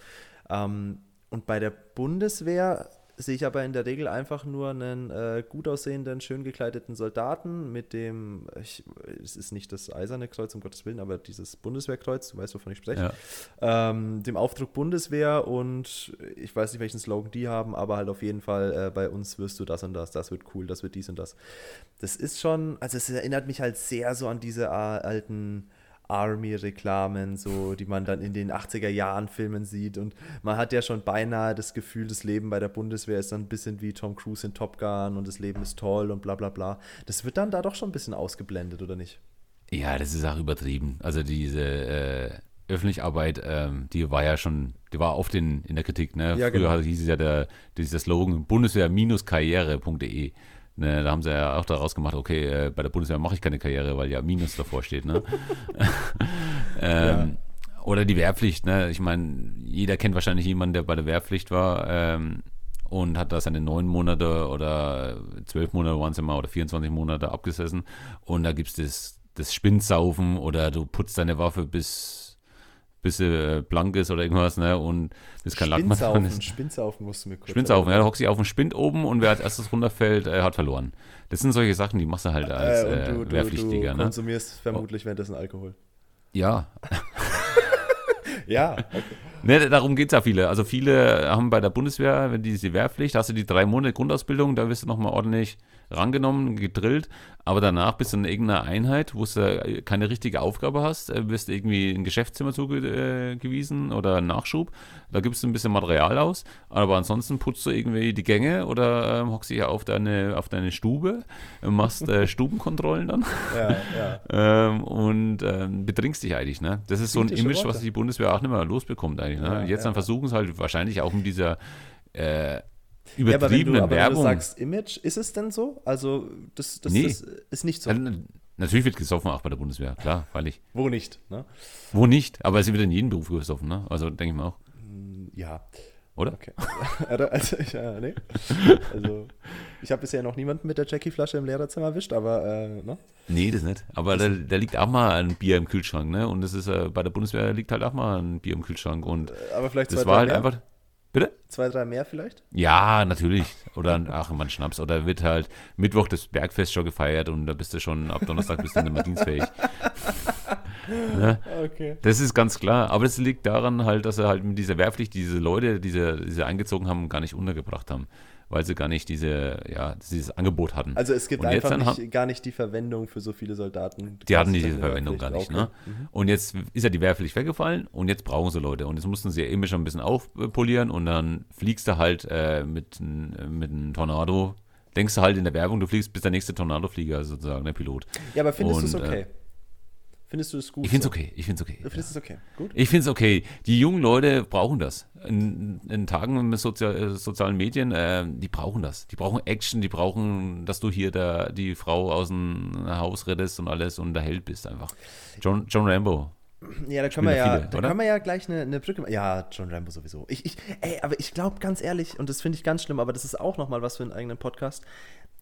Speaker 2: Ähm, und bei der Bundeswehr sehe ich aber in der Regel einfach nur einen äh, gut aussehenden, schön gekleideten Soldaten mit dem, ich, es ist nicht das eiserne Kreuz, um Gottes Willen, aber dieses Bundeswehrkreuz, du weißt, wovon ich spreche, ja. ähm, dem Aufdruck Bundeswehr und ich weiß nicht, welchen Slogan die haben, aber halt auf jeden Fall, äh, bei uns wirst du das und das, das wird cool, das wird dies und das. Das ist schon, also es erinnert mich halt sehr so an diese alten Army-Reklamen, so, die man dann in den 80er Jahren Filmen sieht. Und man hat ja schon beinahe das Gefühl, das Leben bei der Bundeswehr ist dann ein bisschen wie Tom Cruise in Top Gun und das Leben ist toll und bla bla bla. Das wird dann da doch schon ein bisschen ausgeblendet, oder nicht?
Speaker 1: Ja, das ist auch übertrieben. Also diese äh, öffentliche Arbeit, ähm, die war ja schon, die war oft in, in der Kritik. Ne? Ja, Früher genau. hieß es ja der, dieser Slogan Bundeswehr-karriere.de. Ne, da haben sie ja auch daraus gemacht, okay, äh, bei der Bundeswehr mache ich keine Karriere, weil ja Minus davor steht. Ne? ähm, ja. Oder die Wehrpflicht. Ne? Ich meine, jeder kennt wahrscheinlich jemanden, der bei der Wehrpflicht war ähm, und hat da seine neun Monate oder zwölf Monate waren es immer oder 24 Monate abgesessen. Und da gibt es das, das Spinnsaufen oder du putzt deine Waffe bis bis sie äh, blank ist oder irgendwas, ne? Und bis kein Lack mehr dran ist.
Speaker 2: Spinnsaufen musst du mir kurz
Speaker 1: Spinnsaufen, ja, da hockst du auf dem Spind oben und wer als erstes runterfällt, äh, hat verloren. Das sind solche Sachen, die machst du halt als äh, äh, du, Wehrpflichtiger,
Speaker 2: du
Speaker 1: ne?
Speaker 2: konsumierst vermutlich oh. währenddessen Alkohol.
Speaker 1: Ja.
Speaker 2: ja.
Speaker 1: Okay. Ne, darum geht es ja viele. Also viele haben bei der Bundeswehr, wenn die diese Wehrpflicht, hast du die drei Monate Grundausbildung, da wirst du nochmal ordentlich rangenommen, gedrillt, aber danach bist du in irgendeiner Einheit, wo du keine richtige Aufgabe hast, äh, wirst du irgendwie ein Geschäftszimmer zugewiesen oder einen Nachschub. Da gibst du ein bisschen Material aus, aber ansonsten putzt du irgendwie die Gänge oder ähm, hockst dich auf deine, auf deine Stube, machst äh, Stubenkontrollen dann ja, ja. ähm, und ähm, betrinkst dich eigentlich. Ne? Das ist so ein Image, Worte. was die Bundeswehr auch nicht mehr losbekommt eigentlich. Ne? Ja, Jetzt dann versuchen es halt wahrscheinlich auch mit dieser äh, übertriebene ja, aber wenn du, aber Werbung. Wenn du sagst
Speaker 2: Image, ist es denn so? Also, das, das, nee. das ist nicht so. Also,
Speaker 1: natürlich wird gesoffen auch bei der Bundeswehr, klar, freilich.
Speaker 2: Wo nicht, ne?
Speaker 1: Wo nicht, aber es wird in jedem Beruf gesoffen, ne? Also, denke ich mal auch.
Speaker 2: Mm, ja.
Speaker 1: Oder?
Speaker 2: Okay. also, ja, nee. Also, ich habe bisher noch niemanden mit der Jackie-Flasche im Lehrerzimmer erwischt, aber, äh, ne?
Speaker 1: Nee, das nicht. Aber da, da, liegt auch mal ein Bier im Kühlschrank, ne? Und das ist, äh, bei der Bundeswehr liegt halt auch mal ein Bier im Kühlschrank. Und
Speaker 2: aber vielleicht
Speaker 1: das war halt mehr? einfach. Bitte?
Speaker 2: Zwei, drei mehr vielleicht?
Speaker 1: Ja, natürlich. Oder ach, man Schnaps. Oder wird halt Mittwoch das Bergfest schon gefeiert und da bist du schon ab Donnerstag bist du nicht mehr dienstfähig. ne? Okay. Das ist ganz klar. Aber es liegt daran halt, dass er halt mit dieser Wehrpflicht diese Leute, die sie, die sie eingezogen haben, gar nicht untergebracht haben weil sie gar nicht diese, ja, dieses Angebot hatten.
Speaker 2: Also es gibt einfach nicht, haben, gar nicht die Verwendung für so viele Soldaten.
Speaker 1: Die hatten diese Verwendung gar nicht. Ne? Mhm. Und jetzt ist ja die Wehrpflicht weggefallen und jetzt brauchen sie Leute. Und jetzt mussten sie ja immer schon ein bisschen aufpolieren und dann fliegst du halt äh, mit, mit einem Tornado. Denkst du halt in der Werbung, du fliegst bis der nächste Tornado-Flieger sozusagen, der Pilot.
Speaker 2: Ja, aber findest du es okay? Äh, Findest du es gut?
Speaker 1: Ich finde es okay. Ich finde es okay.
Speaker 2: Du findest es okay. Gut.
Speaker 1: Ich finde es okay. Die jungen Leute brauchen das. In, in Tagen mit Sozial, äh, sozialen Medien, äh, die brauchen das. Die brauchen Action, die brauchen, dass du hier der, die Frau aus dem Haus rettest und alles und der Held bist einfach. John, John Rambo.
Speaker 2: Ja, da können wir ja,
Speaker 1: viele,
Speaker 2: da
Speaker 1: oder?
Speaker 2: können wir ja gleich eine, eine Brücke machen. Ja, John Rambo sowieso. Ich, ich, ey, aber ich glaube ganz ehrlich, und das finde ich ganz schlimm, aber das ist auch nochmal was für einen eigenen Podcast.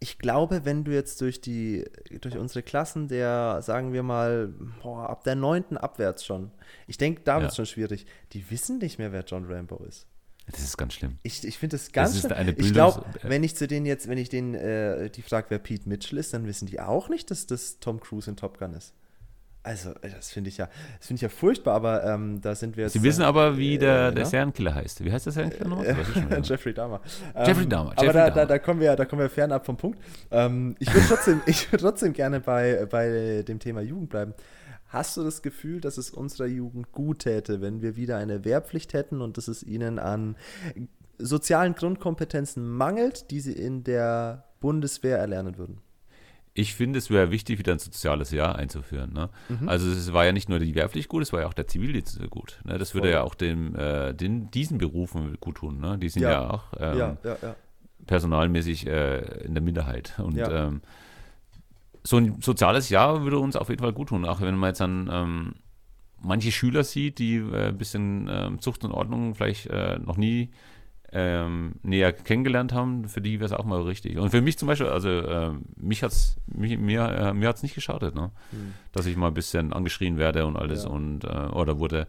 Speaker 2: Ich glaube, wenn du jetzt durch die, durch unsere Klassen der, sagen wir mal, boah, ab der neunten abwärts schon, ich denke, da wird es schon schwierig, die wissen nicht mehr, wer John Rambo ist.
Speaker 1: Das ist ganz schlimm.
Speaker 2: Ich, ich finde das ganz
Speaker 1: ist
Speaker 2: schlimm.
Speaker 1: eine
Speaker 2: Ich
Speaker 1: Bildungs-
Speaker 2: glaube, wenn ich zu denen jetzt, wenn ich denen äh, die frage, wer Pete Mitchell ist, dann wissen die auch nicht, dass das Tom Cruise in Top Gun ist. Also, äh, das finde ich ja, das finde ich ja furchtbar, aber ähm, da sind wir jetzt.
Speaker 1: Sie wissen aber, wie der,
Speaker 2: äh,
Speaker 1: der
Speaker 2: ja?
Speaker 1: Serienkiller heißt. Wie heißt der Serienkiller noch? Das weiß ich schon wieder.
Speaker 2: Jeffrey Dahmer.
Speaker 1: Jeffrey
Speaker 2: Ähm,
Speaker 1: Dahmer,
Speaker 2: Aber
Speaker 1: Jeffrey
Speaker 2: da, da,
Speaker 1: Dahmer.
Speaker 2: da, kommen wir, da kommen wir fernab vom Punkt. Ähm, ich würde trotzdem, ich würd trotzdem gerne bei, bei dem Thema Jugend bleiben. Hast du das Gefühl, dass es unserer Jugend gut täte, wenn wir wieder eine Wehrpflicht hätten und dass es ihnen an sozialen Grundkompetenzen mangelt, die sie in der Bundeswehr erlernen würden?
Speaker 1: Ich finde, es wäre wichtig, wieder ein soziales Jahr einzuführen. Ne?
Speaker 2: Mhm.
Speaker 1: Also es war ja nicht nur die Wehrpflicht gut, es war ja auch der Zivildienst gut. Ne? Das würde
Speaker 2: Voll.
Speaker 1: ja auch dem, äh, den, diesen Berufen gut tun. Ne? Die sind ja,
Speaker 2: Ja.
Speaker 1: auch ähm,
Speaker 2: ja, ja,
Speaker 1: personalmäßig äh, in der Minderheit. Und ähm, so ein soziales Jahr würde uns auf jeden Fall gut tun. Auch wenn man jetzt dann ähm, manche Schüler sieht, die äh, ein bisschen ähm, Zucht und Ordnung vielleicht äh, noch nie ähm, näher kennengelernt haben, für die wäre es auch mal richtig. Und für mich zum Beispiel, also ähm, mich hat's, mich, mir, äh, mir hat es nicht geschadet, ne?
Speaker 2: Hm.
Speaker 1: dass ich mal ein bisschen angeschrien werde und alles
Speaker 2: Ja.
Speaker 1: und äh, oder wurde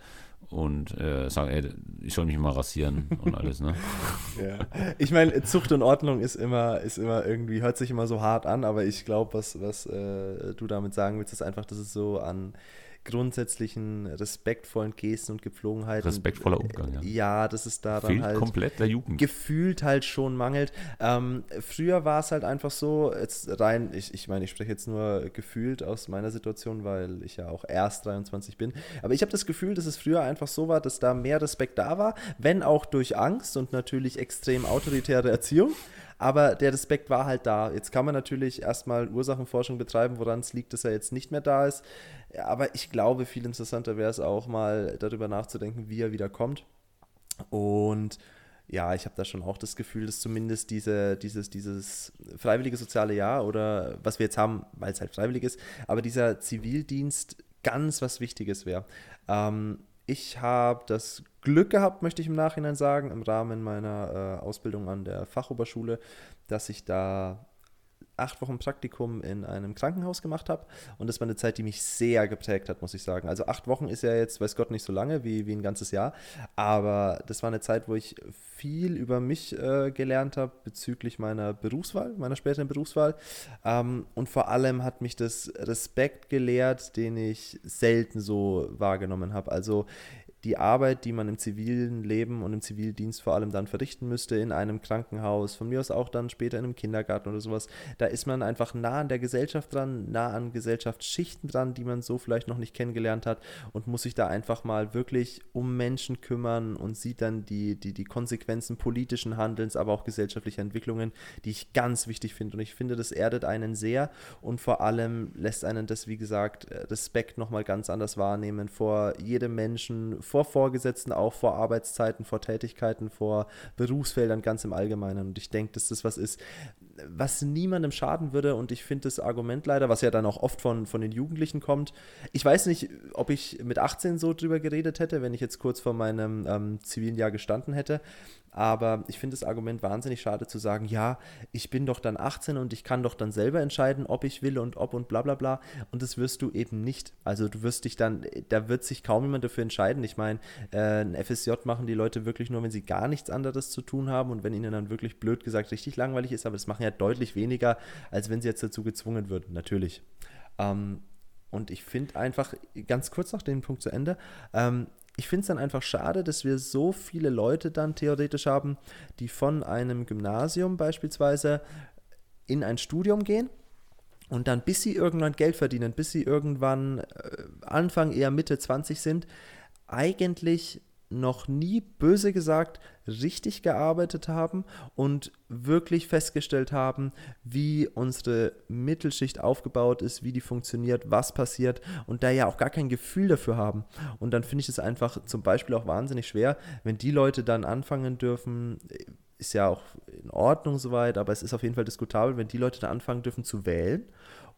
Speaker 1: und äh, sagen, ey, ich soll mich mal rasieren und alles, ne?
Speaker 2: Ja. Ich meine, Zucht und Ordnung ist immer, ist immer irgendwie, hört sich immer so hart an, aber ich glaube, was, was äh, du damit sagen willst, ist einfach, dass es so an grundsätzlichen respektvollen Gesten und Gepflogenheiten.
Speaker 1: Respektvoller Umgang, ja.
Speaker 2: Ja, dass es da dann
Speaker 1: Fehlt
Speaker 2: halt
Speaker 1: komplett der Jugend.
Speaker 2: gefühlt halt schon mangelt. Ähm, früher war es halt einfach so, jetzt rein, ich, ich meine, ich spreche jetzt nur gefühlt aus meiner Situation, weil ich ja auch erst 23 bin, aber ich habe das Gefühl, dass es früher einfach so war, dass da mehr Respekt da war, wenn auch durch Angst und natürlich extrem autoritäre Erziehung. Aber der Respekt war halt da. Jetzt kann man natürlich erstmal Ursachenforschung betreiben, woran es liegt, dass er jetzt nicht mehr da ist. Aber ich glaube, viel interessanter wäre es auch mal darüber nachzudenken, wie er wieder kommt. Und ja, ich habe da schon auch das Gefühl, dass zumindest diese, dieses, dieses freiwillige soziale Jahr oder was wir jetzt haben, weil es halt freiwillig ist, aber dieser Zivildienst ganz was Wichtiges wäre. Ähm, ich habe das Glück gehabt, möchte ich im Nachhinein sagen, im Rahmen meiner äh, Ausbildung an der Fachoberschule, dass ich da acht Wochen Praktikum in einem Krankenhaus gemacht habe. Und das war eine Zeit, die mich sehr geprägt hat, muss ich sagen. Also acht Wochen ist ja jetzt, weiß Gott, nicht so lange wie, wie ein ganzes Jahr. Aber das war eine Zeit, wo ich viel über mich äh, gelernt habe bezüglich meiner Berufswahl, meiner späteren Berufswahl. Ähm, und vor allem hat mich das Respekt gelehrt, den ich selten so wahrgenommen habe. Also die Arbeit, die man im zivilen Leben und im Zivildienst vor allem dann verrichten müsste, in einem Krankenhaus, von mir aus auch dann später in einem Kindergarten oder sowas, da ist man einfach nah an der Gesellschaft dran, nah an Gesellschaftsschichten dran, die man so vielleicht noch nicht kennengelernt hat und muss sich da einfach mal wirklich um Menschen kümmern und sieht dann die, die, die Konsequenzen politischen Handelns, aber auch gesellschaftlicher Entwicklungen, die ich ganz wichtig finde. Und ich finde, das erdet einen sehr und vor allem lässt einen das, wie gesagt, Respekt nochmal ganz anders wahrnehmen vor jedem Menschen, vor Vorgesetzten, auch vor Arbeitszeiten, vor Tätigkeiten, vor Berufsfeldern ganz im Allgemeinen. Und ich denke, dass das was ist, was niemandem schaden würde. Und ich finde das Argument leider, was ja dann auch oft von, von den Jugendlichen kommt. Ich weiß nicht, ob ich mit 18 so drüber geredet hätte, wenn ich jetzt kurz vor meinem ähm, zivilen Jahr gestanden hätte. Aber ich finde das Argument wahnsinnig schade zu sagen, ja, ich bin doch dann 18 und ich kann doch dann selber entscheiden, ob ich will und ob und bla bla bla. Und das wirst du eben nicht. Also du wirst dich dann, da wird sich kaum jemand dafür entscheiden. Ich meine, äh, ein FSJ machen die Leute wirklich nur, wenn sie gar nichts anderes zu tun haben und wenn ihnen dann wirklich blöd gesagt richtig langweilig ist. Aber das machen ja deutlich weniger, als wenn sie jetzt dazu gezwungen würden, natürlich. Ähm, und ich finde einfach, ganz kurz noch den Punkt zu Ende, ähm, ich finde es dann einfach schade, dass wir so viele Leute dann theoretisch haben, die von einem Gymnasium beispielsweise in ein Studium gehen und dann, bis sie irgendwann Geld verdienen, bis sie irgendwann äh, Anfang, eher Mitte 20 sind, eigentlich noch nie böse gesagt richtig gearbeitet haben und wirklich festgestellt haben, wie unsere Mittelschicht aufgebaut ist, wie die funktioniert, was passiert und da ja auch gar kein Gefühl dafür haben. Und dann finde ich es einfach zum Beispiel auch wahnsinnig schwer, wenn die Leute dann anfangen dürfen, ist ja auch in Ordnung soweit, aber es ist auf jeden Fall diskutabel, wenn die Leute da anfangen dürfen zu wählen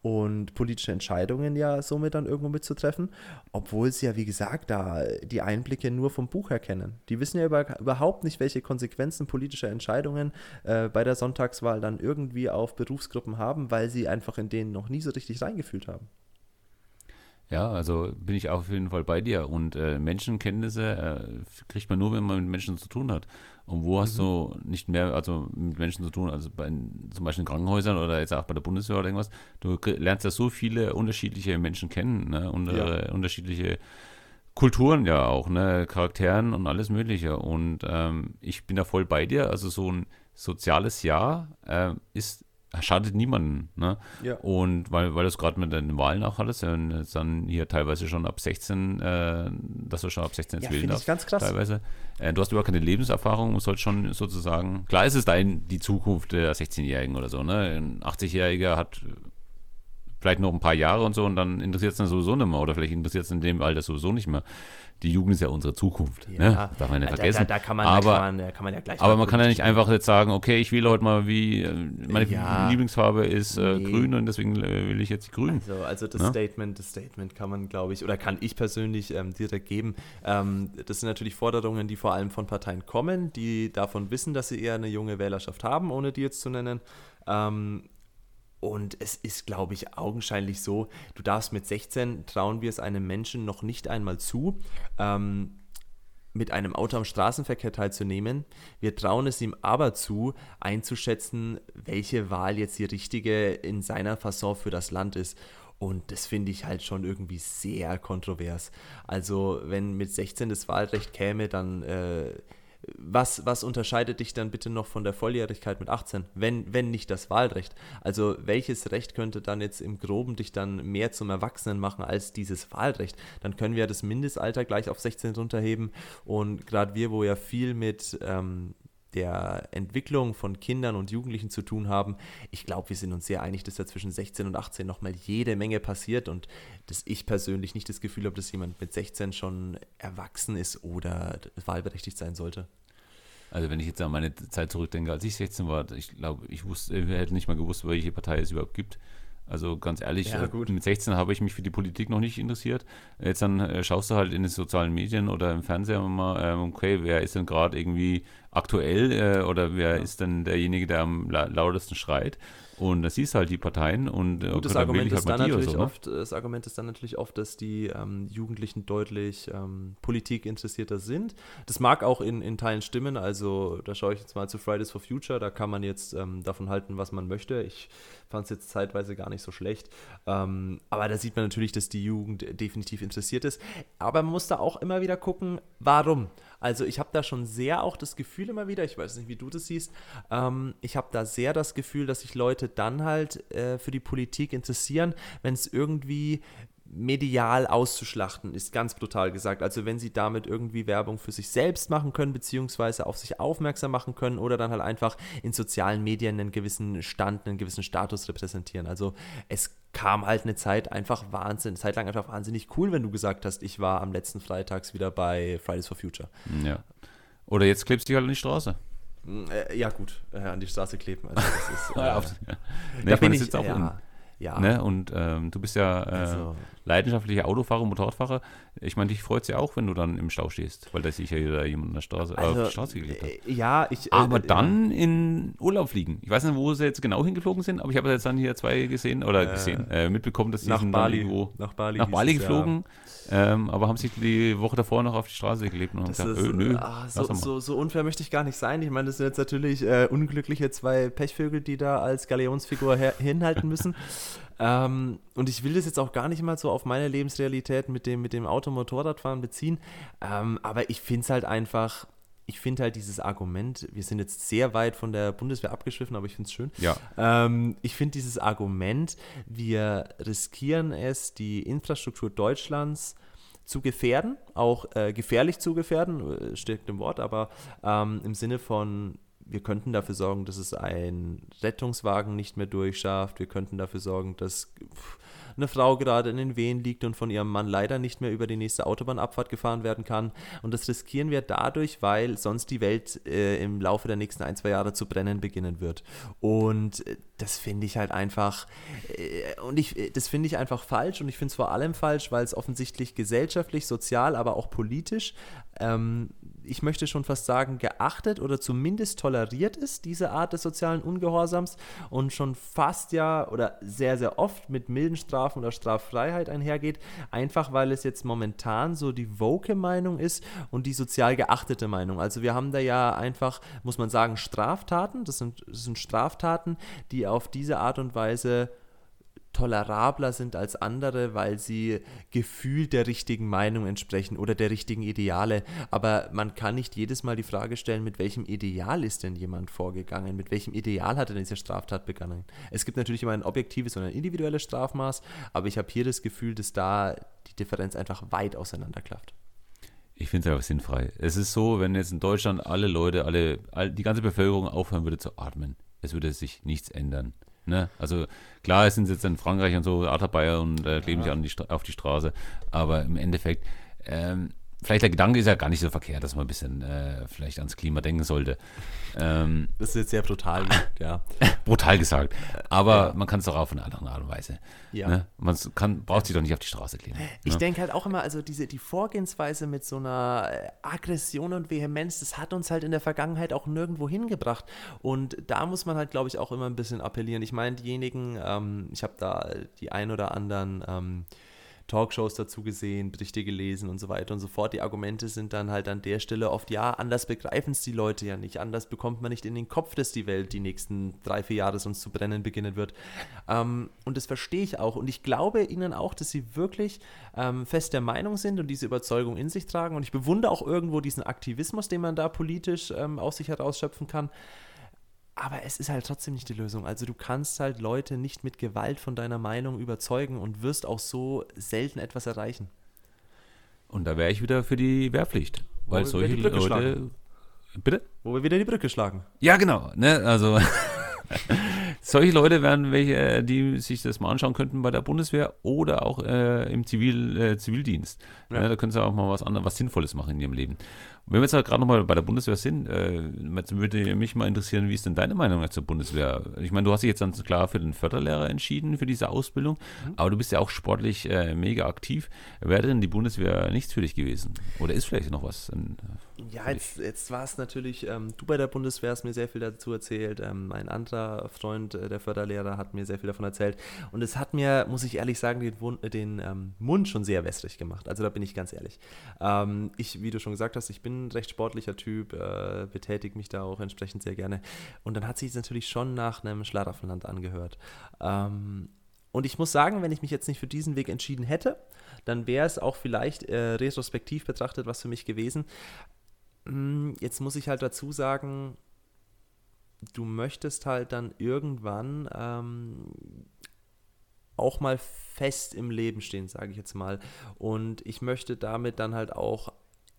Speaker 2: und politische Entscheidungen ja somit dann irgendwo mitzutreffen, obwohl sie ja, wie gesagt, da die Einblicke nur vom Buch her kennen. Die wissen ja über, überhaupt nicht, welche Konsequenzen politische Entscheidungen äh, bei der Sonntagswahl dann irgendwie auf Berufsgruppen haben, weil sie einfach in denen noch nie so richtig reingefühlt haben.
Speaker 1: Ja, also bin ich auf jeden Fall bei dir. Und äh, Menschenkenntnisse äh, kriegt man nur, wenn man mit Menschen zu tun hat. Und wo hast mhm. du nicht mehr, also mit Menschen zu tun, also bei zum Beispiel in Krankenhäusern oder jetzt auch bei der Bundeswehr oder irgendwas, du lernst ja so viele unterschiedliche Menschen kennen, ne? Und, ja. äh, unterschiedliche Kulturen ja auch, ne, Charakteren und alles Mögliche. Und ähm, ich bin da voll bei dir. Also so ein soziales Jahr äh, ist schadet niemanden. Ne? Ja. Und weil, weil du es gerade mit den Wahlen auch hattest, dann hier teilweise schon ab 16, äh, dass du schon ab 16 jetzt ja, wählen darfst.
Speaker 2: ganz krass.
Speaker 1: Teilweise. Äh, du hast überhaupt keine Lebenserfahrung und sollst schon sozusagen, klar ist es dein, die Zukunft der 16-Jährigen oder so. Ne? Ein 80-Jähriger hat vielleicht noch ein paar Jahre und so und dann interessiert es dann sowieso nicht mehr oder vielleicht interessiert es in dem Alter sowieso nicht mehr die Jugend ist ja unsere Zukunft. Ja, ne? Darf man ja vergessen. Da,
Speaker 2: da, kann man,
Speaker 1: aber,
Speaker 2: kann man, kann man ja gleich
Speaker 1: aber man kann ja nicht einfach jetzt sagen, okay, ich wähle heute mal wie, äh, meine ja, Lieblingsfarbe ist äh, nee. grün und deswegen äh, will ich jetzt grün.
Speaker 2: Also, also das? Ne? Statement, das Statement kann man, glaube ich, oder kann ich persönlich ähm, direkt geben. Ähm, das sind natürlich Forderungen, die vor allem von Parteien kommen, die davon wissen, dass sie eher eine junge Wählerschaft haben, ohne die jetzt zu nennen. Ähm, und es ist, glaube ich, augenscheinlich so, du darfst mit 16, trauen wir es einem Menschen noch nicht einmal zu, ähm, mit einem Auto am Straßenverkehr teilzunehmen. Wir trauen es ihm aber zu, einzuschätzen, welche Wahl jetzt die richtige in seiner Fasson für das Land ist. Und das finde ich halt schon irgendwie sehr kontrovers. Also wenn mit 16 das Wahlrecht käme, dann äh, was, was unterscheidet dich dann bitte noch von der Volljährigkeit mit 18, wenn, wenn nicht das Wahlrecht? Also welches Recht könnte dann jetzt im Groben dich dann mehr zum Erwachsenen machen als dieses Wahlrecht? Dann können wir das Mindestalter gleich auf 16 runterheben und gerade wir, wo ja viel mit ähm, der Entwicklung von Kindern und Jugendlichen zu tun haben. Ich glaube, wir sind uns sehr einig, dass da zwischen 16 und 18 nochmal jede Menge passiert und dass ich persönlich nicht das Gefühl habe, dass jemand mit 16 schon erwachsen ist oder wahlberechtigt sein sollte.
Speaker 1: Also wenn ich jetzt an meine Zeit zurückdenke, als ich 16 war, ich glaube, ich wusste, ich hätte nicht mal gewusst, welche Partei es überhaupt gibt. Also ganz ehrlich, ja, äh, mit 16 habe ich mich für die Politik noch nicht interessiert. Jetzt dann äh, schaust du halt in den sozialen Medien oder im Fernseher mal, äh, okay, wer ist denn gerade irgendwie aktuell äh, oder wer ja. ist denn derjenige, der am lautesten schreit? Und da siehst halt die Parteien und
Speaker 2: äh, Gut, das, Argument halt ist dann natürlich so, ne? oft, das Argument ist dann natürlich oft, dass die ähm, Jugendlichen deutlich ähm, politikinteressierter sind. Das mag auch in, in Teilen stimmen. Also da schaue ich jetzt mal zu Fridays for Future. Da kann man jetzt ähm, davon halten, was man möchte. Ich fand es jetzt zeitweise gar nicht so schlecht. Ähm, aber da sieht man natürlich, dass die Jugend definitiv interessiert ist. Aber man muss da auch immer wieder gucken, warum. Also ich habe da schon sehr auch das Gefühl immer wieder, ich weiß nicht, wie du das siehst, ähm, ich habe da sehr das Gefühl, dass sich Leute dann halt äh, für die Politik interessieren, wenn es irgendwie medial auszuschlachten, ist ganz brutal gesagt. Also wenn sie damit irgendwie Werbung für sich selbst machen können, beziehungsweise auf sich aufmerksam machen können oder dann halt einfach in sozialen Medien einen gewissen Stand, einen gewissen Status repräsentieren. Also es kam halt eine Zeit einfach Wahnsinn, Zeit lang einfach wahnsinnig cool, wenn du gesagt hast, ich war am letzten Freitags wieder bei Fridays for Future.
Speaker 1: Ja. Oder jetzt klebst du dich halt an die Straße.
Speaker 2: Äh, ja, gut, äh, an die Straße kleben. Also das ist, äh, ja,
Speaker 1: nee, da ich bin ich, auch ja, ja. Ne? Und ähm, du bist ja äh, also. leidenschaftlicher Autofahrer, Motorradfahrer. Ich meine, dich freut es ja auch, wenn du dann im Stau stehst, weil da sich ja jeder jemand an der Straße, also, auf die Straße geklebt hat.
Speaker 2: Äh, ja, ich.
Speaker 1: Äh, aber äh, dann in Urlaub fliegen. Ich weiß nicht, wo sie jetzt genau hingeflogen sind, aber ich habe jetzt dann hier zwei gesehen oder äh, gesehen, mitbekommen, dass sie
Speaker 2: nach Bali,
Speaker 1: irgendwo
Speaker 2: nach Bali,
Speaker 1: nach Bali geflogen. Ja. Ähm, aber haben sich die Woche davor noch auf die Straße geklebt und
Speaker 2: haben gesagt, ist, nö, ach, so, so, so, unfair möchte ich gar nicht sein. Ich meine, das sind jetzt natürlich unglückliche zwei Pechvögel, die da als Galeonsfigur hinhalten müssen. Ähm, und ich will das jetzt auch gar nicht mal so auf meine Lebensrealität mit dem, mit dem Automotorradfahren beziehen. Ähm, aber ich finde es halt einfach, ich finde halt dieses Argument, wir sind jetzt sehr weit von der Bundeswehr abgeschwiffen, aber ich finde es schön.
Speaker 1: Ja.
Speaker 2: Ähm, ich finde dieses Argument, wir riskieren es, die Infrastruktur Deutschlands zu gefährden, auch äh, gefährlich zu gefährden, äh, steckt im Wort, aber ähm, im Sinne von, wir könnten dafür sorgen, dass es ein Rettungswagen nicht mehr durchschafft, wir könnten dafür sorgen, dass eine Frau gerade in den Wehen liegt und von ihrem Mann leider nicht mehr über die nächste Autobahnabfahrt gefahren werden kann. Und das riskieren wir dadurch, weil sonst die Welt äh, im Laufe der nächsten ein, zwei Jahre zu brennen beginnen wird. Und äh, das finde ich halt einfach, äh, und ich, äh, das finde ich einfach falsch und ich finde es vor allem falsch, weil es offensichtlich gesellschaftlich, sozial, aber auch politisch ähm, ich möchte schon fast sagen, geachtet oder zumindest toleriert ist, diese Art des sozialen Ungehorsams und schon fast ja oder sehr, sehr oft mit milden Strafen oder Straffreiheit einhergeht, einfach weil es jetzt momentan so die woke Meinung ist und die sozial geachtete Meinung. Also wir haben da ja einfach, muss man sagen, Straftaten, das sind, das sind Straftaten, die auf diese Art und Weise tolerabler sind als andere, weil sie gefühlt der richtigen Meinung entsprechen oder der richtigen Ideale. Aber man kann nicht jedes Mal die Frage stellen, mit welchem Ideal ist denn jemand vorgegangen? Mit welchem Ideal hat er diese Straftat begangen? Es gibt natürlich immer ein objektives und ein individuelles Strafmaß, aber ich habe hier das Gefühl, dass da die Differenz einfach weit auseinanderklafft.
Speaker 1: Ich finde es einfach sinnfrei. Es ist so, wenn jetzt in Deutschland alle Leute, alle, die ganze Bevölkerung aufhören würde zu atmen, es würde sich nichts ändern. Ne? Also klar, es sind jetzt in Frankreich und so Arterbayer und äh, kleben ja. sich die, auf die Straße, aber im Endeffekt ähm, vielleicht der Gedanke ist ja gar nicht so verkehrt, dass man ein bisschen äh, vielleicht ans Klima denken sollte. Ähm,
Speaker 2: das ist jetzt sehr brutal, ja.
Speaker 1: brutal gesagt. Aber ja. man kann es doch auch auf eine andere Art und Weise. Ja. Ne? Man kann, braucht sich doch nicht auf die Straße kleben.
Speaker 2: Ich ne? denke halt auch immer, also diese, die Vorgehensweise mit so einer äh, Aggression und Vehemenz, das hat uns halt in der Vergangenheit auch nirgendwo hingebracht. Und da muss man halt, glaube ich, auch immer ein bisschen appellieren. Ich meine, diejenigen, ähm, ich habe da die ein oder anderen ähm, Talkshows dazu gesehen, Berichte gelesen und so weiter und so fort. Die Argumente sind dann halt an der Stelle oft, ja, anders begreifen es die Leute ja nicht, anders bekommt man nicht in den Kopf, dass die Welt die nächsten drei, vier Jahre sonst zu brennen beginnen wird. Ähm, und das verstehe ich auch. Und ich glaube ihnen auch, dass sie wirklich ähm, fest der Meinung sind und diese Überzeugung in sich tragen. Und ich bewundere auch irgendwo diesen Aktivismus, den man da politisch ähm, aus sich herausschöpfen kann. Aber es ist halt trotzdem nicht die Lösung. Also du kannst halt Leute nicht mit Gewalt von deiner Meinung überzeugen und wirst auch so selten etwas erreichen.
Speaker 1: Und da wäre ich wieder für die Wehrpflicht. Wo weil solche Leute. Schlagen.
Speaker 2: Bitte? Wo wir wieder die Brücke schlagen.
Speaker 1: Ja, genau. Ne? Also solche Leute wären welche, die sich das mal anschauen könnten bei der Bundeswehr oder auch äh, im Zivil, äh, Zivildienst. Ja. Ja, da können sie auch mal was anderes, was Sinnvolles machen in ihrem Leben. Wenn wir jetzt halt gerade nochmal bei der Bundeswehr sind, äh, würde mich mal interessieren, wie ist denn deine Meinung zur Bundeswehr? Ich meine, du hast dich jetzt dann klar für den Förderlehrer entschieden, für diese Ausbildung, mhm. aber du bist ja auch sportlich äh, mega aktiv. Wäre denn die Bundeswehr nichts für dich gewesen? Oder ist vielleicht noch was? In,
Speaker 2: ja, jetzt, jetzt war es natürlich, ähm, du bei der Bundeswehr hast mir sehr viel dazu erzählt. Ähm, ein anderer Freund, äh, der Förderlehrer, hat mir sehr viel davon erzählt. Und es hat mir, muss ich ehrlich sagen, den, den ähm, Mund schon sehr wässrig gemacht. Also da bin ich ganz ehrlich. Ähm, ich, wie du schon gesagt hast, ich bin ein recht sportlicher Typ, äh, betätige mich da auch entsprechend sehr gerne. Und dann hat sich natürlich schon nach einem Schlaraffenland angehört. Ähm, und ich muss sagen, wenn ich mich jetzt nicht für diesen Weg entschieden hätte, dann wäre es auch vielleicht äh, retrospektiv betrachtet was für mich gewesen. Hm, jetzt muss ich halt dazu sagen, du möchtest halt dann irgendwann ähm, auch mal fest im Leben stehen, sage ich jetzt mal. Und ich möchte damit dann halt auch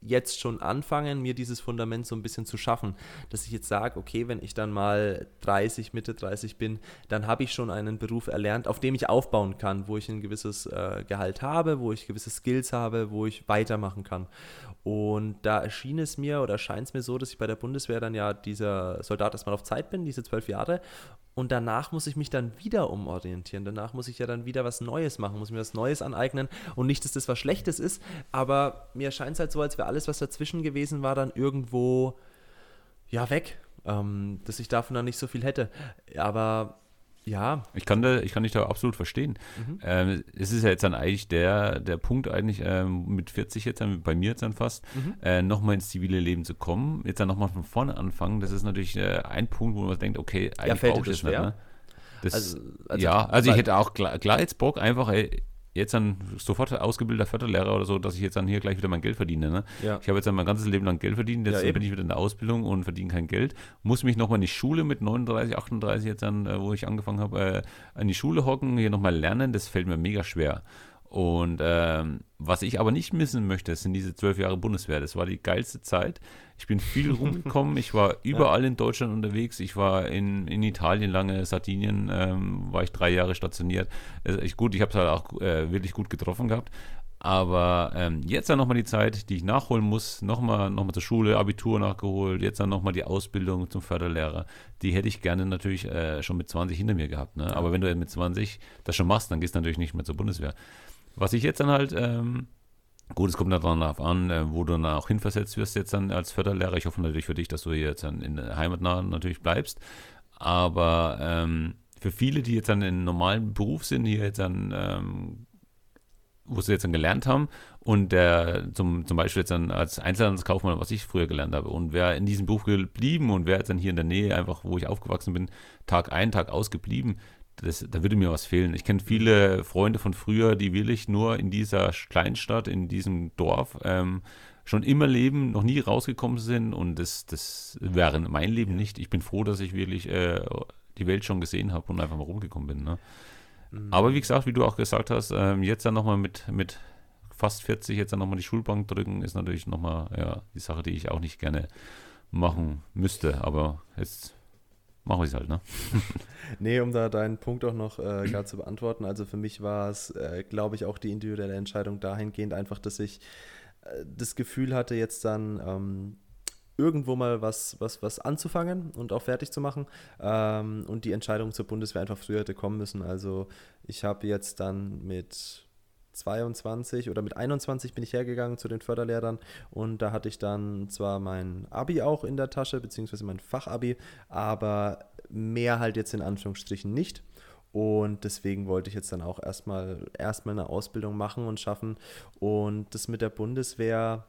Speaker 2: jetzt schon anfangen, mir dieses Fundament so ein bisschen zu schaffen, dass ich jetzt sage, okay, wenn ich dann mal 30, Mitte 30 bin, dann habe ich schon einen Beruf erlernt, auf dem ich aufbauen kann, wo ich ein gewisses äh, Gehalt habe, wo ich gewisse Skills habe, wo ich weitermachen kann. Und da erschien es mir oder scheint es mir so, dass ich bei der Bundeswehr dann ja dieser Soldat erstmal auf Zeit bin, diese zwölf Jahre, und danach muss ich mich dann wieder umorientieren. Danach muss ich ja dann wieder was Neues machen, muss mir was Neues aneignen. Und nicht, dass das was Schlechtes ist, aber mir scheint es halt so, als wäre alles, was dazwischen gewesen war, dann irgendwo ja weg. Ähm, dass ich davon dann nicht so viel hätte. Aber ja.
Speaker 1: Ich kann, da, ich kann dich da absolut verstehen. Mhm. Ähm, es ist ja jetzt dann eigentlich der, der Punkt, eigentlich ähm, mit 40 jetzt, dann, bei mir jetzt dann fast, mhm. äh, nochmal ins zivile Leben zu kommen, jetzt dann nochmal von vorne anfangen. Das ist natürlich äh, ein Punkt, wo man denkt, okay,
Speaker 2: eigentlich ja, brauche ich das nicht. Ne?
Speaker 1: Das, also, also, ja, also ich hätte auch klar, klar jetzt Bock, einfach, ey, jetzt dann sofort ausgebildeter Förderlehrer oder so, dass ich jetzt dann hier gleich wieder mein Geld verdiene. Ne? Ja. Ich habe jetzt dann mein ganzes Leben lang Geld verdient, jetzt ja, bin ich wieder in der Ausbildung und verdiene kein Geld. Muss mich nochmal in die Schule mit 39, 38 jetzt dann, äh, wo ich angefangen habe, äh, in die Schule hocken, hier nochmal lernen, das fällt mir mega schwer. Und ähm, was ich aber nicht missen möchte, sind diese zwölf Jahre Bundeswehr. Das war die geilste Zeit. Ich bin viel rumgekommen. Ich war überall in Deutschland unterwegs. Ich war in, in Italien lange, Sardinien ähm, war ich drei Jahre stationiert. Also ich, gut, ich habe es halt auch äh, wirklich gut getroffen gehabt. Aber ähm, jetzt dann nochmal die Zeit, die ich nachholen muss, nochmal noch mal zur Schule, Abitur nachgeholt, jetzt dann nochmal die Ausbildung zum Förderlehrer. Die hätte ich gerne natürlich äh, schon mit 20 hinter mir gehabt. Ne? Aber wenn du mit 20 das schon machst, dann gehst du natürlich nicht mehr zur Bundeswehr. Was ich jetzt dann halt, ähm, gut, es kommt darauf an, äh, wo du dann auch hinversetzt wirst jetzt dann als Förderlehrer. Ich hoffe natürlich für dich, dass du hier jetzt dann in der Heimatnah natürlich bleibst. Aber ähm, für viele, die jetzt dann in normalen Beruf sind, hier jetzt dann ähm, wo sie jetzt dann gelernt haben und der zum, zum Beispiel jetzt dann als Einzelhandelskaufmann, was ich früher gelernt habe und wer in diesem Beruf geblieben und wer jetzt dann hier in der Nähe einfach, wo ich aufgewachsen bin, Tag ein, Tag aus geblieben, das, da würde mir was fehlen. Ich kenne viele Freunde von früher, die wirklich nur in dieser Kleinstadt, in diesem Dorf ähm, schon immer leben, noch nie rausgekommen sind und das, das wäre mein Leben nicht. Ich bin froh, dass ich wirklich äh, die Welt schon gesehen habe und einfach mal rumgekommen bin. Ne? Aber wie gesagt, wie du auch gesagt hast, ähm, jetzt dann nochmal mit, mit fast 40 jetzt dann nochmal die Schulbank drücken, ist natürlich nochmal ja, die Sache, die ich auch nicht gerne machen müsste. Aber jetzt machen wir es halt, ne?
Speaker 2: nee, um da deinen Punkt auch noch äh, gerade zu beantworten. Also für mich war es, äh, glaube ich, auch die individuelle Entscheidung dahingehend einfach, dass ich äh, das Gefühl hatte, jetzt dann ähm, irgendwo mal was, was, was anzufangen und auch fertig zu machen. Ähm, und die Entscheidung zur Bundeswehr einfach früher hätte kommen müssen. Also ich habe jetzt dann mit 22 oder mit 21 bin ich hergegangen zu den Förderlehrern und da hatte ich dann zwar mein Abi auch in der Tasche, beziehungsweise mein Fachabi, aber mehr halt jetzt in Anführungsstrichen nicht. Und deswegen wollte ich jetzt dann auch erstmal erstmal eine Ausbildung machen und schaffen. Und das mit der Bundeswehr,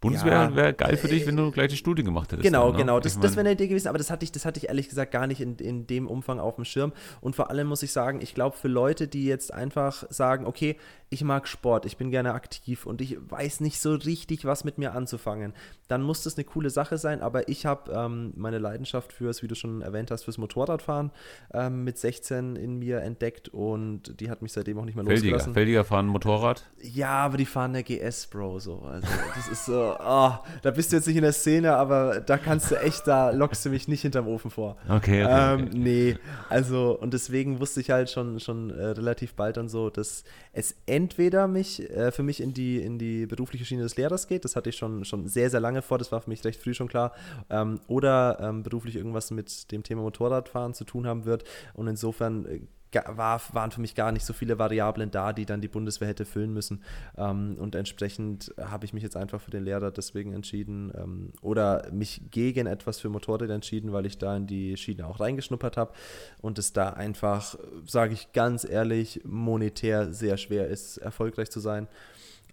Speaker 1: Bundeswehr ja, wäre geil für dich, wenn du gleich die Studie gemacht hättest.
Speaker 2: Genau, dann, ne? genau. Das, das wäre eine Idee gewesen, aber das hatte ich, das hatte ich ehrlich gesagt gar nicht in, in dem Umfang auf dem Schirm. Und vor allem muss ich sagen, ich glaube, für Leute, die jetzt einfach sagen, okay, ich mag Sport, ich bin gerne aktiv und ich weiß nicht so richtig, was mit mir anzufangen, dann muss das eine coole Sache sein. Aber ich habe ähm, meine Leidenschaft fürs, wie du schon erwähnt hast, fürs Motorradfahren ähm, mit 16 in mir entdeckt und die hat mich seitdem auch nicht mehr
Speaker 1: Feldiger.
Speaker 2: losgelassen.
Speaker 1: Feldiger fahren Motorrad?
Speaker 2: Ja, aber die fahren eine GS, Bro, so. Also das ist so, oh, da bist du jetzt nicht in der Szene, aber da kannst du echt, da lockst du mich nicht hinterm Ofen vor.
Speaker 1: Okay, okay,
Speaker 2: ähm,
Speaker 1: okay.
Speaker 2: Nee, also und deswegen wusste ich halt schon, schon äh, relativ bald dann so, dass es entweder mich, äh, für mich in die, in die berufliche Schiene des Lehrers geht, das hatte ich schon, schon sehr, sehr lange vor, das war für mich recht früh schon klar, ähm, oder ähm, beruflich irgendwas mit dem Thema Motorradfahren zu tun haben wird und insofern äh, war, waren für mich gar nicht so viele Variablen da, die dann die Bundeswehr hätte füllen müssen. Ähm, und entsprechend habe ich mich jetzt einfach für den Lehrer deswegen entschieden ähm, oder mich gegen etwas für Motorräder entschieden, weil ich da in die Schiene auch reingeschnuppert habe und es da einfach, sage ich ganz ehrlich, monetär sehr schwer ist, erfolgreich zu sein.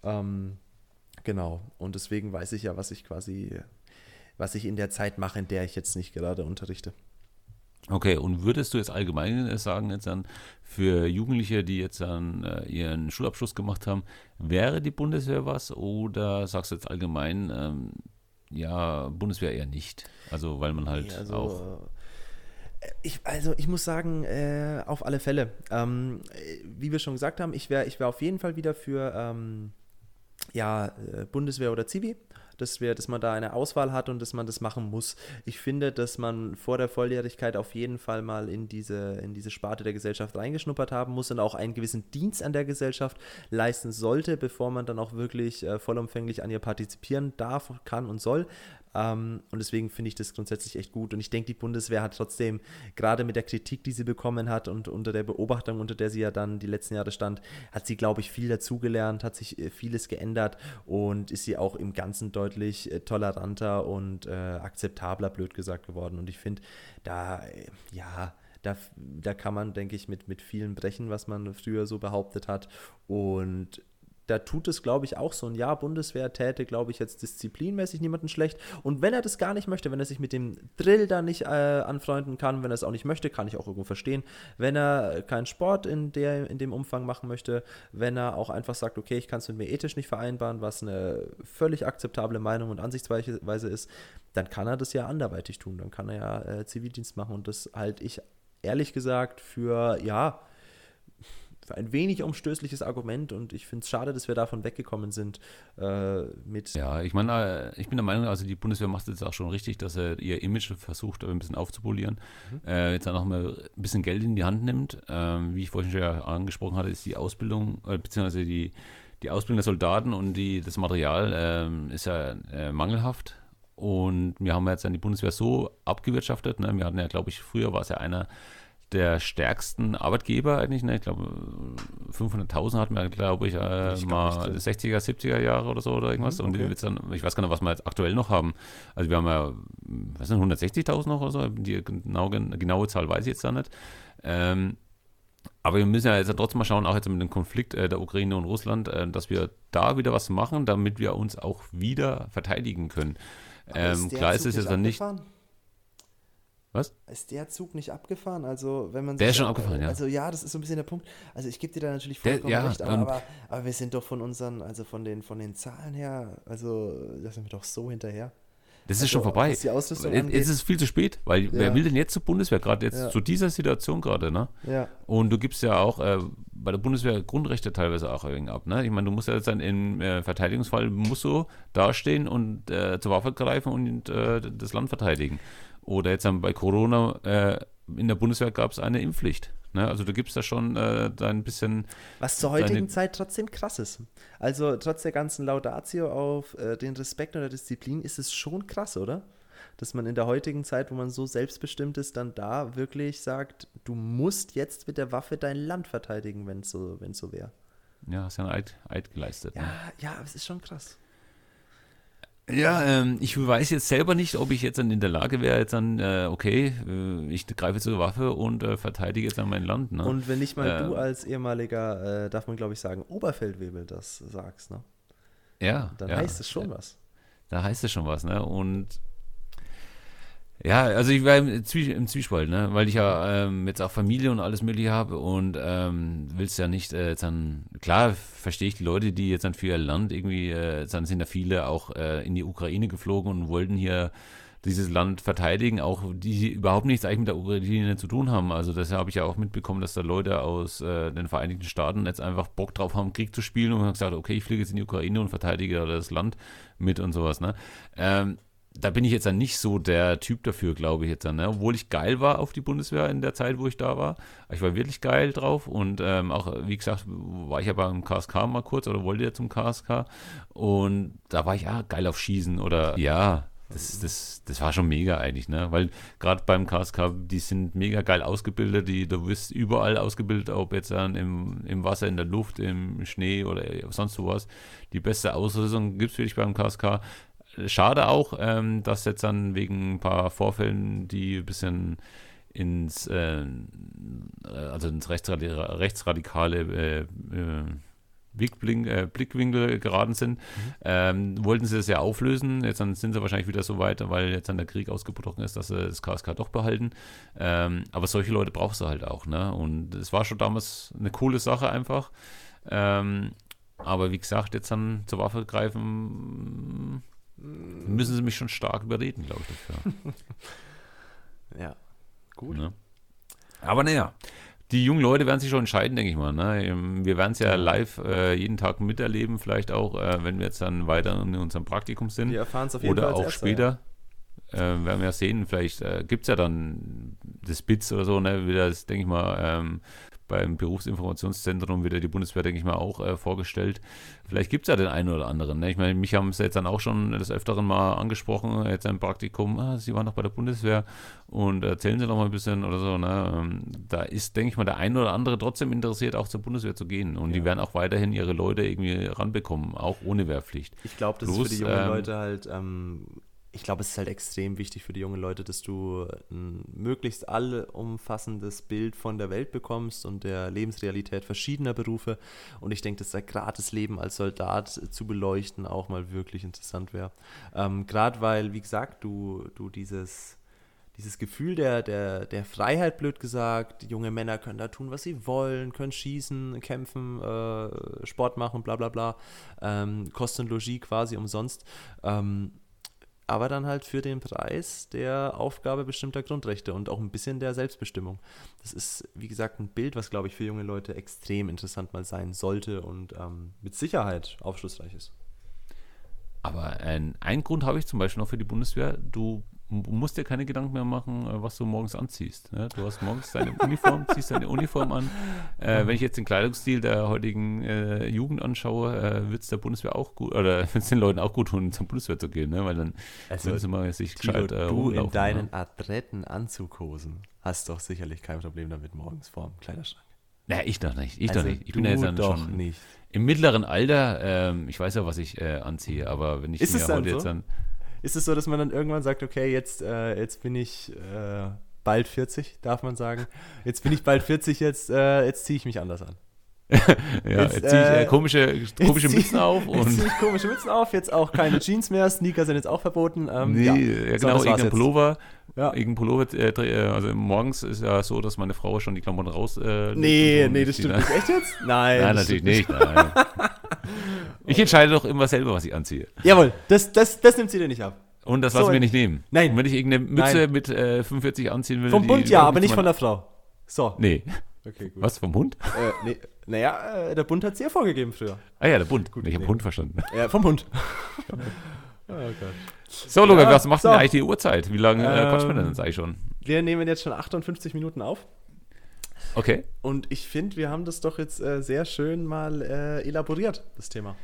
Speaker 2: Ähm, genau. Und deswegen weiß ich ja, was ich quasi, was ich in der Zeit mache, in der ich jetzt nicht gerade unterrichte.
Speaker 1: Okay, und würdest du jetzt allgemein sagen, jetzt dann für Jugendliche, die jetzt dann äh, ihren Schulabschluss gemacht haben, wäre die Bundeswehr was oder sagst du jetzt allgemein, ähm, ja, Bundeswehr eher nicht? Also, weil man halt nee, also, auch.
Speaker 2: Äh, ich, also ich muss sagen, äh, auf alle Fälle. Ähm, wie wir schon gesagt haben, ich wäre ich wär auf jeden Fall wieder für ähm, ja, äh, Bundeswehr oder Zivi dass, wir, dass man da eine Auswahl hat und dass man das machen muss. Ich finde, dass man vor der Volljährigkeit auf jeden Fall mal in diese, in diese Sparte der Gesellschaft reingeschnuppert haben muss und auch einen gewissen Dienst an der Gesellschaft leisten sollte, bevor man dann auch wirklich äh, vollumfänglich an ihr partizipieren darf, kann und soll. Ähm, und deswegen finde ich das grundsätzlich echt gut. Und ich denke, die Bundeswehr hat trotzdem, gerade mit der Kritik, die sie bekommen hat und unter der Beobachtung, unter der sie ja dann die letzten Jahre stand, hat sie, glaube ich, viel dazugelernt, hat sich äh, vieles geändert und ist sie auch im Ganzen deutlich äh, toleranter und äh, akzeptabler, blöd gesagt, geworden. Und ich finde, da, äh, ja, da, da kann man, denke ich, mit, mit vielen brechen, was man früher so behauptet hat. Und da tut es, glaube ich, auch so ein Jahr Bundeswehr täte, glaube ich, jetzt disziplinmäßig niemanden schlecht. Und wenn er das gar nicht möchte, wenn er sich mit dem Drill da nicht äh, anfreunden kann, wenn er es auch nicht möchte, kann ich auch irgendwo verstehen. Wenn er keinen Sport in, der, in dem Umfang machen möchte, wenn er auch einfach sagt, okay, ich kann es mit mir ethisch nicht vereinbaren, was eine völlig akzeptable Meinung und Ansichtsweise ist, dann kann er das ja anderweitig tun. Dann kann er ja äh, Zivildienst machen und das halte ich ehrlich gesagt für, ja, ein wenig umstößliches Argument und ich finde es schade, dass wir davon weggekommen sind äh, mit.
Speaker 1: Ja, ich meine, äh, ich bin der Meinung, also die Bundeswehr macht es jetzt auch schon richtig, dass er ihr Image versucht, ein bisschen aufzupolieren. Mhm. Äh, jetzt auch noch mal ein bisschen Geld in die Hand nimmt. Ähm, wie ich vorhin schon ja angesprochen hatte, ist die Ausbildung, äh, beziehungsweise die, die Ausbildung der Soldaten und die, das Material ähm, ist ja äh, mangelhaft. Und wir haben jetzt dann die Bundeswehr so abgewirtschaftet. Ne? Wir hatten ja, glaube ich, früher war es ja einer der stärksten Arbeitgeber eigentlich. Ne? Ich glaube, 500.000 hatten wir, glaube ich, äh, ich mal nicht, 60er, 70er Jahre oder so oder irgendwas. Mhm, okay. Und dann, ich weiß gar nicht, was wir jetzt aktuell noch haben. Also wir haben ja, was sind 160.000 noch oder so? Die genau, genaue Zahl weiß ich jetzt da nicht. Ähm, aber wir müssen ja jetzt trotzdem mal schauen, auch jetzt mit dem Konflikt äh, der Ukraine und Russland, äh, dass wir da wieder was machen, damit wir uns auch wieder verteidigen können. Ähm, klar ist es jetzt dann nicht.
Speaker 2: Was? Ist der Zug nicht abgefahren? Also, wenn man
Speaker 1: Der ist schon abgefahren, ja.
Speaker 2: Also, ja, das ist so ein bisschen der Punkt. Also, ich gebe dir da natürlich vollkommen der, ja, recht, aber, aber, aber, wir sind doch von unseren, also von den, von den Zahlen her, also, da sind wir doch so hinterher.
Speaker 1: Das also, ist schon vorbei. Ausrüstung es ist viel zu spät, weil ja. wer will denn jetzt zur Bundeswehr, gerade jetzt ja. zu dieser Situation gerade, ne?
Speaker 2: Ja.
Speaker 1: Und du gibst ja auch äh, bei der Bundeswehr Grundrechte teilweise auch irgendwie ab, ne? Ich meine, du musst ja jetzt dann im äh, Verteidigungsfall musst du dastehen und äh, zur Waffe greifen und äh, das Land verteidigen. Oder jetzt bei Corona äh, in der Bundeswehr gab es eine Impfpflicht. Ne? Also du gibst da schon äh, ein bisschen.
Speaker 2: Was zur heutigen Zeit trotzdem krass ist. Also trotz der ganzen Laudatio auf äh, den Respekt und der Disziplin ist es schon krass, oder? Dass man in der heutigen Zeit, wo man so selbstbestimmt ist, dann da wirklich sagt, du musst jetzt mit der Waffe dein Land verteidigen, wenn es so, so wäre.
Speaker 1: Ja, hast ja einen Eid, Eid geleistet.
Speaker 2: Ja, ne? ja, aber es ist schon krass.
Speaker 1: Ja, ähm, ich weiß jetzt selber nicht, ob ich jetzt dann in der Lage wäre, jetzt dann, äh, okay, äh, ich greife zur Waffe und äh, verteidige jetzt dann mein Land. Ne?
Speaker 2: Und wenn nicht mal du als ehemaliger, äh, darf man glaube ich sagen, Oberfeldwebel das sagst, ne?
Speaker 1: Ja.
Speaker 2: Dann
Speaker 1: ja,
Speaker 2: heißt es schon
Speaker 1: ja.
Speaker 2: was.
Speaker 1: Da heißt es schon was, ne? Und ja, also ich war im, im Zwiespalt, ne? weil ich ja ähm, jetzt auch Familie und alles mögliche habe und ähm, willst ja nicht äh, dann, klar verstehe ich die Leute, die jetzt dann für ihr Land irgendwie, äh, dann sind da viele auch äh, in die Ukraine geflogen und wollten hier dieses Land verteidigen, auch die überhaupt nichts eigentlich mit der Ukraine zu tun haben. Also das habe ich ja auch mitbekommen, dass da Leute aus äh, den Vereinigten Staaten jetzt einfach Bock drauf haben, Krieg zu spielen und haben gesagt, okay, ich fliege jetzt in die Ukraine und verteidige das Land mit und sowas. Ne? Ähm, da bin ich jetzt dann nicht so der Typ dafür, glaube ich jetzt dann. Ne? Obwohl ich geil war auf die Bundeswehr in der Zeit, wo ich da war. Ich war wirklich geil drauf und ähm, auch, wie gesagt, war ich ja beim KSK mal kurz oder wollte ja zum KSK und da war ich ja geil auf Schießen oder ja. Das, das, das war schon mega eigentlich, ne? Weil gerade beim KSK, die sind mega geil ausgebildet, die, du wirst überall ausgebildet, ob jetzt dann im, im Wasser, in der Luft, im Schnee oder sonst sowas. Die beste Ausrüstung gibt es wirklich beim KSK schade auch, ähm, dass jetzt dann wegen ein paar Vorfällen, die ein bisschen ins, äh, also ins rechtsradikale, rechtsradikale äh, äh, äh, Blickwinkel geraten sind, mhm. ähm, wollten sie das ja auflösen. Jetzt dann sind sie wahrscheinlich wieder so weit, weil jetzt dann der Krieg ausgebrochen ist, dass sie das KSK doch behalten. Ähm, aber solche Leute brauchst du halt auch. Ne? Und es war schon damals eine coole Sache einfach. Ähm, aber wie gesagt, jetzt dann zur Waffe greifen, müssen sie mich schon stark überreden, glaube ich, dafür.
Speaker 2: ja, gut.
Speaker 1: Ne? Aber naja, die jungen Leute werden sich schon entscheiden, denke ich mal. Ne? Wir werden es ja live äh, jeden Tag miterleben, vielleicht auch, äh, wenn wir jetzt dann weiter in unserem Praktikum sind.
Speaker 2: Wir erfahren es auf jeden
Speaker 1: Oder
Speaker 2: Fall
Speaker 1: auch später. Ja. Äh, werden wir ja sehen, vielleicht äh, gibt es ja dann das BITS oder so, ne? Wieder, das, denke ich mal, ähm, beim Berufsinformationszentrum wieder die Bundeswehr, denke ich mal, auch äh, vorgestellt. Vielleicht gibt es ja den einen oder anderen. Ne? Ich meine, mich haben es jetzt dann auch schon des Öfteren mal angesprochen, jetzt ein Praktikum, ah, Sie waren noch bei der Bundeswehr und erzählen Sie noch mal ein bisschen oder so. Ne? Ähm, da ist, denke ich mal, der eine oder andere trotzdem interessiert, auch zur Bundeswehr zu gehen. Und ja. die werden auch weiterhin ihre Leute irgendwie ranbekommen, auch ohne Wehrpflicht.
Speaker 2: Ich glaube, das Bloß, ist für die jungen ähm, Leute halt ähm, ich glaube, es ist halt extrem wichtig für die jungen Leute, dass du ein möglichst allumfassendes Bild von der Welt bekommst und der Lebensrealität verschiedener Berufe. Und ich denke, dass da gerade das Leben als Soldat zu beleuchten auch mal wirklich interessant wäre. Ähm, gerade weil, wie gesagt, du, du dieses, dieses Gefühl der, der, der Freiheit, blöd gesagt, junge Männer können da tun, was sie wollen, können schießen, kämpfen, äh, Sport machen, bla bla bla, ähm, Kostenlogie quasi umsonst. Ähm, aber dann halt für den Preis der Aufgabe bestimmter Grundrechte und auch ein bisschen der Selbstbestimmung. Das ist, wie gesagt, ein Bild, was, glaube ich, für junge Leute extrem interessant mal sein sollte und ähm, mit Sicherheit aufschlussreich ist.
Speaker 1: Aber ein, ein Grund habe ich zum Beispiel noch für die Bundeswehr. Du musst dir keine Gedanken mehr machen, äh, was du morgens anziehst. Ne? Du hast morgens deine Uniform, ziehst deine Uniform an. Äh, wenn ich jetzt den Kleidungsstil der heutigen äh, Jugend anschaue, äh, wird es der Bundeswehr auch gut, oder wird es den Leuten auch gut tun, zur Bundeswehr zu gehen, ne? weil dann
Speaker 2: also,
Speaker 1: müssen sie mal sich
Speaker 2: Tilo, gescheit äh, Du in deinen ne? adretten Anzughosen hast doch sicherlich kein Problem damit morgens vorm Kleiderschrank.
Speaker 1: Ja, ich doch nicht. Ich also doch nicht. Ich bin ja jetzt dann schon nicht. im mittleren Alter. Ähm, ich weiß ja, was ich äh, anziehe, aber wenn ich
Speaker 2: ist
Speaker 1: mir
Speaker 2: heute jetzt dann ist es so, dass man dann irgendwann sagt, okay, jetzt, äh, jetzt bin ich äh, bald 40, darf man sagen. Jetzt bin ich bald 40, jetzt, äh, jetzt ziehe ich mich anders an.
Speaker 1: ja, jetzt, jetzt ziehe ich äh, komische, komische Mützen auf.
Speaker 2: Und jetzt ziehe ich komische Mützen auf, jetzt auch keine Jeans mehr, Sneaker sind jetzt auch verboten.
Speaker 1: Ähm, nee, ja, ja genau, so, irgendein Pullover. Ja. Irgendein Pullover, äh, äh, also morgens ist ja so, dass meine Frau schon die Klamotten raus. Äh,
Speaker 2: nee, nee, das stimmt nicht. Echt jetzt?
Speaker 1: Nein. Nein, natürlich nicht. Nein. ich entscheide doch immer selber, was ich anziehe.
Speaker 2: Jawohl, das, das, das nimmt sie dir nicht ab.
Speaker 1: Und das lassen so, wir nicht nehmen.
Speaker 2: Nein.
Speaker 1: Und wenn ich irgendeine Mütze Nein. mit äh, 45 anziehen will.
Speaker 2: Vom Bund ja, aber nicht von der Frau. So.
Speaker 1: Nee. Okay, gut. Was, vom Hund?
Speaker 2: Äh, nee. Naja, äh, der Bund hat es ja vorgegeben früher.
Speaker 1: Ah ja, der Bund. Gut, ich habe Hund verstanden.
Speaker 2: Ja, vom Hund.
Speaker 1: oh. So, Luca, ja, was macht so. denn eigentlich die Uhrzeit? Wie lange äh, quatschen wir denn jetzt eigentlich schon?
Speaker 2: Wir nehmen jetzt schon 58 Minuten auf.
Speaker 1: Okay.
Speaker 2: Und ich finde, wir haben das doch jetzt äh, sehr schön mal äh, elaboriert, das Thema.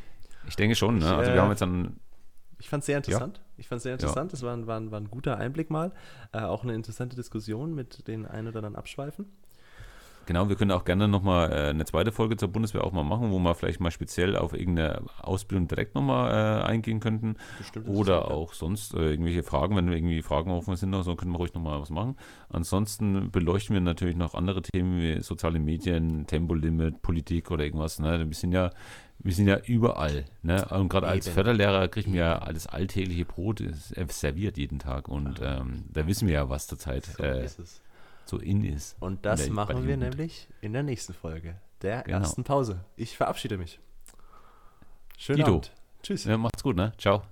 Speaker 1: Ich denke schon. Ne? Also, wir äh, haben jetzt dann
Speaker 2: ich fand es sehr interessant. Ja. Ich fand es sehr interessant. Es ja. war, ein, war, ein, war ein guter Einblick mal. Äh, auch eine interessante Diskussion mit den ein oder anderen Abschweifen.
Speaker 1: Genau, wir können auch gerne nochmal äh, eine zweite Folge zur Bundeswehr auch mal machen, wo wir vielleicht mal speziell auf irgendeine Ausbildung direkt nochmal äh, eingehen könnten. Bestimmt, Oder auch sonst äh, irgendwelche Fragen, wenn wir irgendwie Fragen offen sind, so können wir ruhig nochmal was machen. Ansonsten beleuchten wir natürlich noch andere Themen wie soziale Medien, Tempolimit, Politik oder irgendwas. Ne? Wir sind ja wir sind ja überall. Ne? Und gerade als Förderlehrer kriegen wir ja alles alltägliche Brot serviert jeden Tag. Und ähm, da wissen wir ja, was zurzeit so, äh, so in ist.
Speaker 2: Und das der, machen wir nämlich in der nächsten Folge, der genau. ersten Pause. Ich verabschiede mich.
Speaker 1: Schönen Dito. Abend. Tschüss. Ja, macht's gut, ne? Ciao.